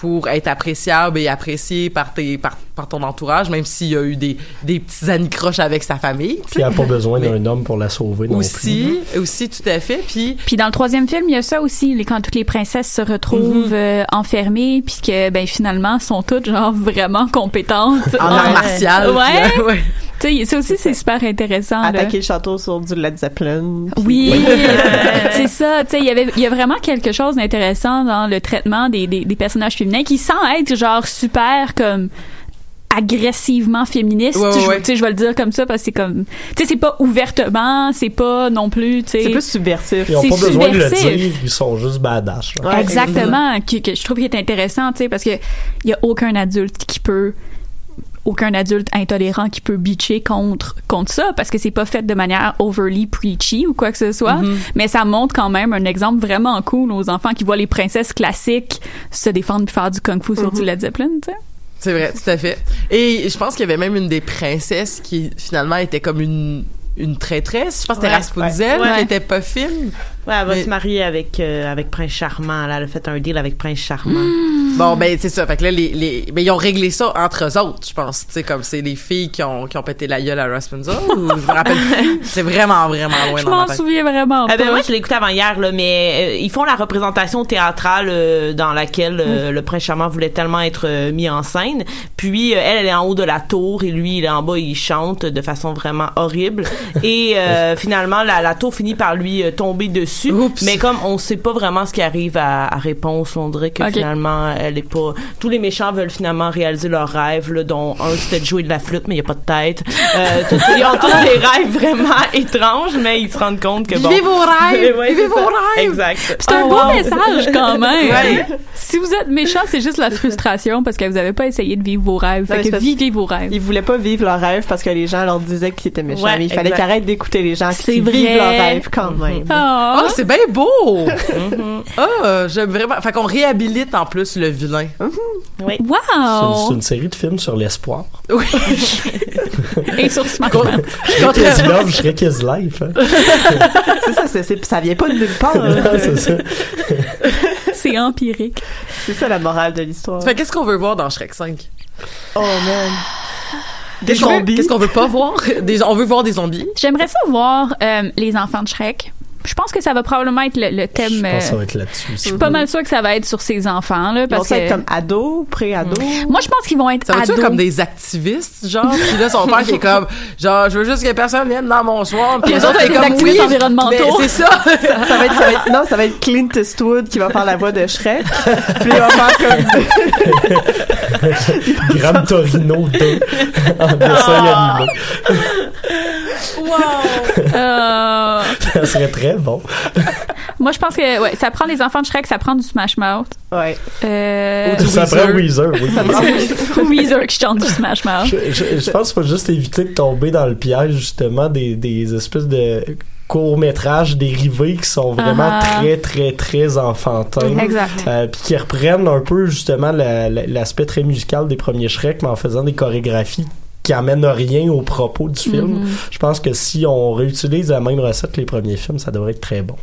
pour être appréciable et apprécié par tes par, par ton entourage même s'il y a eu des des petits anicroches avec sa famille
Puis elle n'a pas besoin
Mais-
d'un homme pour la sauver non plus.
aussi aussi tout à fait puis
Puis dans le troisième film, il y a ça aussi, les, quand toutes les princesses se retrouvent
Mhm.
euh, enfermées, puis que ben finalement sont toutes genre vraiment compétentes
en art martial
Ouais.
puis, euh,
ça aussi c'est super intéressant. là.
Attaquer le château sur du Led Zeppelin. puis-
Oui, c'est ça. Tu sais, il y avait, il y a vraiment quelque chose d'intéressant dans le traitement des, des, des personnages féminins qui sans être genre super comme agressivement féministe.
Ouais, ouais,
je,
ouais.
tu sais, je vais le dire comme ça parce que c'est comme, tu sais, c'est pas ouvertement, c'est pas non plus, tu sais.
C'est plus subversif.
Ils n'ont
C'est
pas besoin de le dire, ils sont juste badass.
Exactement, que, que je trouve qu'il est intéressant, tu sais, parce que il y a aucun adulte qui peut aucun adulte intolérant qui peut bitcher contre contre ça parce que c'est pas fait de manière overly preachy ou quoi que ce soit
Mm-hmm.
mais ça montre quand même un exemple vraiment cool aux enfants qui voient les princesses classiques se défendre puis faire du kung fu sur du Led Zeppelin tu sais
C'est vrai, tout à fait. Et je pense qu'il y avait même une des princesses qui finalement était comme une une traîtresse. Je pense que c'était
Ouais,
Rapunzel
ouais.
qui était pas fine.
Ouais, elle va
Mais-
se marier avec euh, avec Prince Charmant. Là, elle a fait un deal avec Prince Charmant.
Hmm.
Bon, ben, c'est ça. Fait que là, les, les, ben, ils ont réglé ça entre eux autres, je pense. Tu sais, comme c'est les filles qui ont, qui ont pété la gueule à Raspunzel, ou je me rappelle. C'est vraiment, vraiment loin
Je
dans ma
m'en souviens vraiment
Ah
pas.
ben moi je l'ai écouté avant hier là, mais euh, ils font la représentation théâtrale euh, dans laquelle euh, le prince charmant voulait tellement être euh, mis en scène. Puis euh, elle elle est en haut de la tour et lui il est en bas il chante de façon vraiment horrible et euh, finalement la, la tour finit par lui euh, tomber dessus.
Oups.
Mais comme on sait pas vraiment ce qui arrive à, à réponse, on dirait que finalement elle est pas. Tous les méchants veulent finalement réaliser leurs rêves là, dont un c'était de jouer de la flûte mais il y a pas de tête. Euh, ils ont tous des rêves vraiment étranges mais ils se rendent compte que bon.
Vivez vos rêves!
Ouais,
Vivez vos
ça.
rêves!
Exact.
C'est un
Oh,
beau
wow.
message quand même.
Ouais.
Si vous êtes méchant, c'est juste la frustration parce que vous avez pas essayé de vivre vos rêves. Fait que vivez vos rêves.
Ils voulaient pas vivre leurs rêves parce que les gens leur disaient qu'ils étaient méchants. Mais il fallait qu'ils arrêtent d'écouter les gens qui vivent leurs rêves quand même.
Ah,
Oh.
c'est bien beau! Ah, j'aime vraiment. Fait qu'on réhabilite en plus le vilain.
C'est une,
Wow!
c'est une série de films sur l'espoir.
Oui.
Et sur Smash
Con-
Mouth.
Shrek is love, Shrek is life. Hein?
c'est ça, c'est, c'est- ça vient pas de nulle part.
Non, c'est ça.
C'est empirique.
c'est ça la morale de l'histoire.
Fait qu'est-ce qu'on veut voir dans Shrek 5?
Oh man. Des
Qu'est-ce qu'on-
zombies.
Qu'est-ce qu'on veut pas voir? Des, on veut voir des zombies.
J'aimerais ça voir euh, les enfants de Shrek. Je pense que ça va probablement être le, le thème.
Je pense que ça
euh,
va être là-dessus.
je suis pas mal sûre que ça va être sur ces enfants là
Ils vont
parce que
être comme ados, pré-ados?
moi je pense qu'ils vont être
Ça va être
ados.
comme des activistes, genre? Puis là, son père qui est comme, genre, je veux juste que personne vienne dans mon soir. Puis les autres,
être des
comme,
activistes
oui,
environnementaux.
c'est ça.
Ça va être, ça va être- non, ça va être Clint Eastwood qui va faire la voix de Shrek. Puis il va faire comme
Gran Torino 2 en dessin animé.
Euh,
Ça serait très bon.
moi je pense que ouais, ça prend les enfants de Shrek, ça prend du Smash Mouth.
Ouais.
Euh,
Ça prend Weezer, oui.
Weezer qui chante du Smash Mouth.
Je, je- je pense qu'il faut juste éviter de tomber dans le piège, justement, des, des espèces de courts-métrages dérivés qui sont vraiment
Ah.
très, très, très enfantins.
Exact.
Euh, puis qui reprennent un peu, justement, la- la- l'aspect très musical des premiers Shrek, mais en faisant des chorégraphies qui amènent rien au propos du film.
Mhm.
Je pense que si on réutilise la même recette que les premiers films, ça devrait être très bon.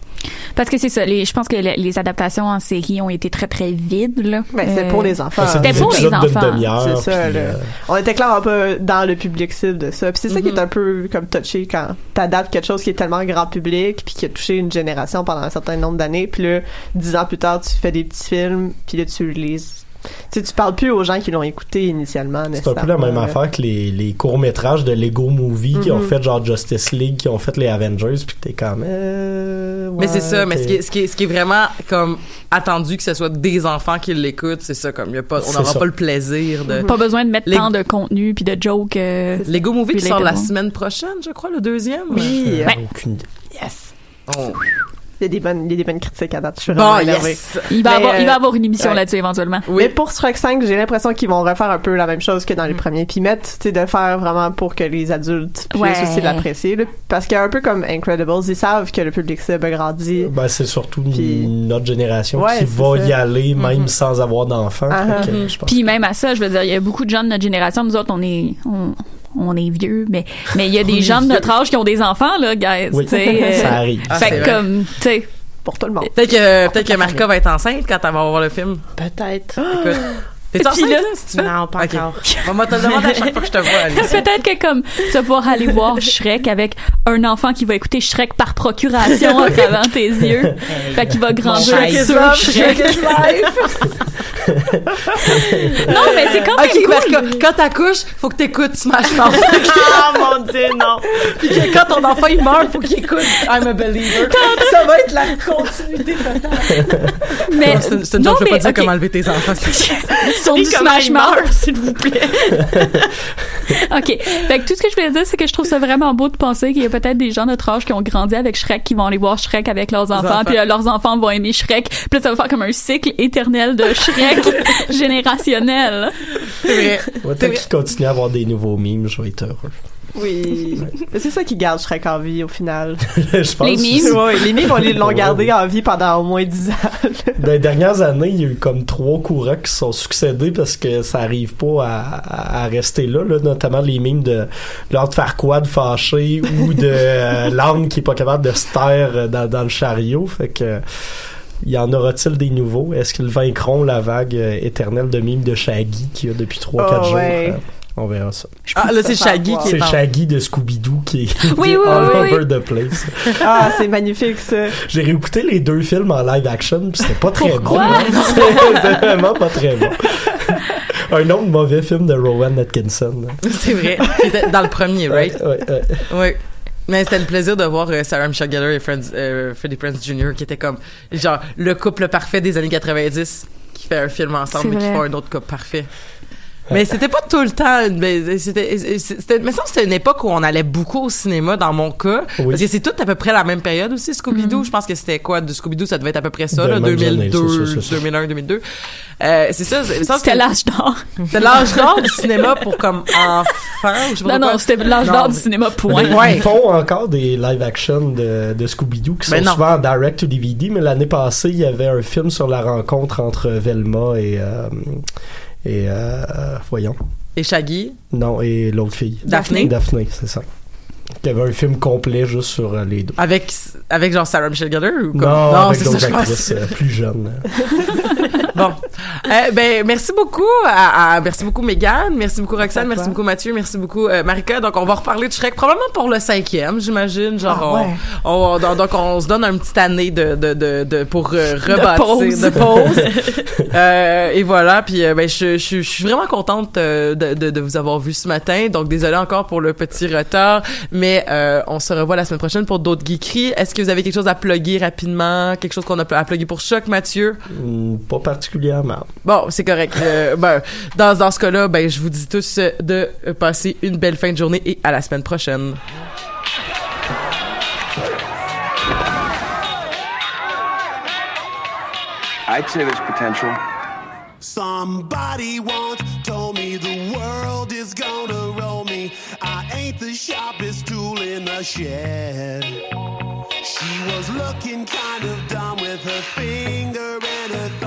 Parce que c'est ça, les, je pense que les, les adaptations en série ont été très très vides là.
Ben, c'est
Euh,
pour les enfants.
Ben, c'est
C'était pour les enfants.
C'est ça,
euh,
On était clair un peu dans le public cible de ça. Puis c'est ça qui
Mhm.
est un peu comme touché quand t'adaptes quelque chose qui est tellement grand public puis qui a touché une génération pendant un certain nombre d'années. Puis là, dix ans plus tard, tu fais des petits films puis là, tu les... Tu sais, tu parles plus aux gens qui l'ont écouté initialement.
C'est un peu la même affaire que les, les courts-métrages de Lego Movie qui ont
Mhm.
fait genre Justice League, qui ont fait les Avengers, puis que t'es comme... euh,
Mais c'est ça, mais ce qui, est, ce, qui est, ce qui est vraiment comme attendu que ce soit des enfants qui l'écoutent, c'est ça, comme y a pas, on n'aura pas le plaisir de.
Pas besoin de mettre
Les-
tant de contenu puis de jokes. euh,
Lego Movie qui sort la semaine prochaine, je crois, le deuxième.
Oui.
Ouais.
Aucune idée.
Yes.
Oh.
Il y a des bonnes, il y a des bonnes critiques à date. Je suis
Bon,
vraiment énervée.
yes.
il va
Mais,
avoir, il va
euh,
avoir une émission
ouais.
là-dessus éventuellement.
Mais pour Shrek 5, j'ai l'impression qu'ils vont refaire un peu la même chose que dans les premiers. Puis mettre, tu sais, de faire vraiment pour que les adultes puissent
Ouais.
aussi l'apprécier. Parce qu'il y a un peu comme Incredibles, ils savent que le public cible a grandi.
Ben, c'est surtout
Puis-
notre génération
Ouais,
qui va
ça.
y aller même
Mhm.
sans avoir d'enfants.
Ah,
je pense
Puis même à ça, je veux dire, il y a beaucoup de gens de notre génération. Nous autres, on est, on, on est vieux, mais mais il y a des gens de notre âge qui ont des enfants là, guys.
Oui,
sais, euh,
ça arrive.
Ah,
fait comme, tu sais,
Pour tout le monde.
Peut-être que, peut-être que Marika va être enceinte quand elle va voir le film.
Peut-être.
Écoute. T'es
Puis
enceinte,
là-
là, si tu veux?
Non, pas
Ok.
encore.
Bon, moi, te le demander à chaque fois que je te vois, Alice.
peut-être que comme tu vas pouvoir aller voir Shrek avec un enfant qui va écouter Shrek par procuration à travers tes yeux. Fait qu'il va grandir
Shrek is
sur
love,
Shrek.
Shrek is
Non, mais c'est quand même
Ok,
cool.
Quand t'accouches, faut que t'écoutes Smash Mouth.
Ah mon dieu, non.
Puis que quand ton enfant il meurt, faut qu'il écoute I'm a believer. Ça va être la continuité totale.
Mais
Non, C'est une, c'est une
non,
joke, je peux pas
mais,
dire comment élever tes enfants.
Sur du Smash Mouth.
s'il vous plaît?
OK. Fait que tout ce que je voulais dire, c'est que je trouve ça vraiment beau de penser qu'il y a peut-être des gens de notre âge qui ont grandi avec Shrek, qui vont aller voir Shrek avec leurs enfants,
enfants.
puis euh, leurs enfants vont aimer Shrek. Puis là, ça va faire comme un cycle éternel de Shrek générationnel.
C'est vrai.
Ouais, tant qu'ils continuent à avoir des nouveaux mimes, je vais être heureux.
Oui. Mais c'est ça qui garde Shrek en vie au final.
je pense
Les
que
mimes?
c'est-
Ouais, les mimes, on les- l'ont gardé
ouais.
en vie pendant au moins 10 ans.
Dans les dernières années, il y a eu comme trois courants qui se sont succédés parce que ça arrive pas à, rester là, là, notamment les mimes de Lord Farquaad fâché ou de euh, l'âne qui est pas capable de se taire euh, dans, dans le chariot. Fait que y en aura-t-il des nouveaux? Est-ce qu'ils vaincront la vague euh, éternelle de mimes de Shaggy qu'il y a depuis 3-4
Oh,
jours?
ouais.
Euh, On verra ça.
Ah, là, c'est Shaggy qui
C'est
est en...
Shaggy de Scooby-Doo qui est
Oui, oui,
all
oui,
over the place.
Ah, c'est magnifique, ça.
J'ai réécouté les deux films en live action, puis c'était pas très
Pourquoi?
bon. hein. C'était vraiment pas très bon. Un autre mauvais film de Rowan Atkinson. hein.
C'est vrai. C'était dans le premier, right?
Ouais, ouais.
Oui. Mais c'était le plaisir de voir euh, Sarah Michelle Gellar et Friends, euh, Freddie Prinze Jr. qui était comme genre le couple parfait des années 90 qui fait un film ensemble
C'est
mais qui font un autre couple parfait. Mais c'était pas tout le temps. Mais c'était, c'était, mais ça c'était une époque où on allait beaucoup au cinéma dans mon cas,
Oui.
parce que c'est tout à peu près la même période aussi. Scooby Doo, je pense que c'était quoi de Scooby Doo, ça devait être à peu près ça,
De
là,
même année,
2002,
c'est ça, c'est ça.
2001, 2002. Euh, c'est ça. c'est- ça,
C'était l'âge d'or.
C'était l'âge d'or du cinéma pour comme je pas
Non,
quoi.
non, c'était l'âge
Non,
d'or du cinéma, point.
Mais
Ouais.
Ils font encore des live action de, de Scooby-Doo qui
Ben
sont
non.
souvent en direct to DVD, mais l'année passée, il y avait un film sur la rencontre entre Velma et. euh, et. euh, voyons.
Et Shaggy?
Non, et l'autre fille.
Daphné?
Daphné, c'est ça. Il y avait un film complet juste sur euh, les deux.
Avec, avec genre Sarah Michelle Gellar ou comme...
Non, avec
c'est ça,
d'autres actrices euh, plus jeunes.
Bon. Euh, ben, merci beaucoup à, à- merci beaucoup Megan, merci beaucoup Roxane, merci beaucoup Mathieu, merci beaucoup euh, Marika. Donc, on va reparler de Shrek probablement pour le cinquième, j'imagine. Genre,
Ah ouais.
on, on- donc, on se donne une petite année de, de, de, de pour euh, rebâtir,
pause.
de pause. Euh, et voilà. Puis, euh, ben, je, je, je suis vraiment contente de, de, de vous avoir vu ce matin. Donc, désolé encore pour le petit retard, mais euh, on se revoit la semaine prochaine pour d'autres geekeries. Est-ce que vous avez quelque chose à plugger rapidement, quelque chose qu'on a à plugger pour Choc, Mathieu?
Pas particulièrement.
Bon, c'est correct. Euh, ben, dans, dans ce cas-là, ben, je vous dis tous euh, de euh, passer une belle fin de journée et à la semaine prochaine.
I'd say there's potential.
Somebody once told me the world is gonna roll me. I ain't the sharpest tool in the shed. She was looking kind of dumb with her finger and her thumb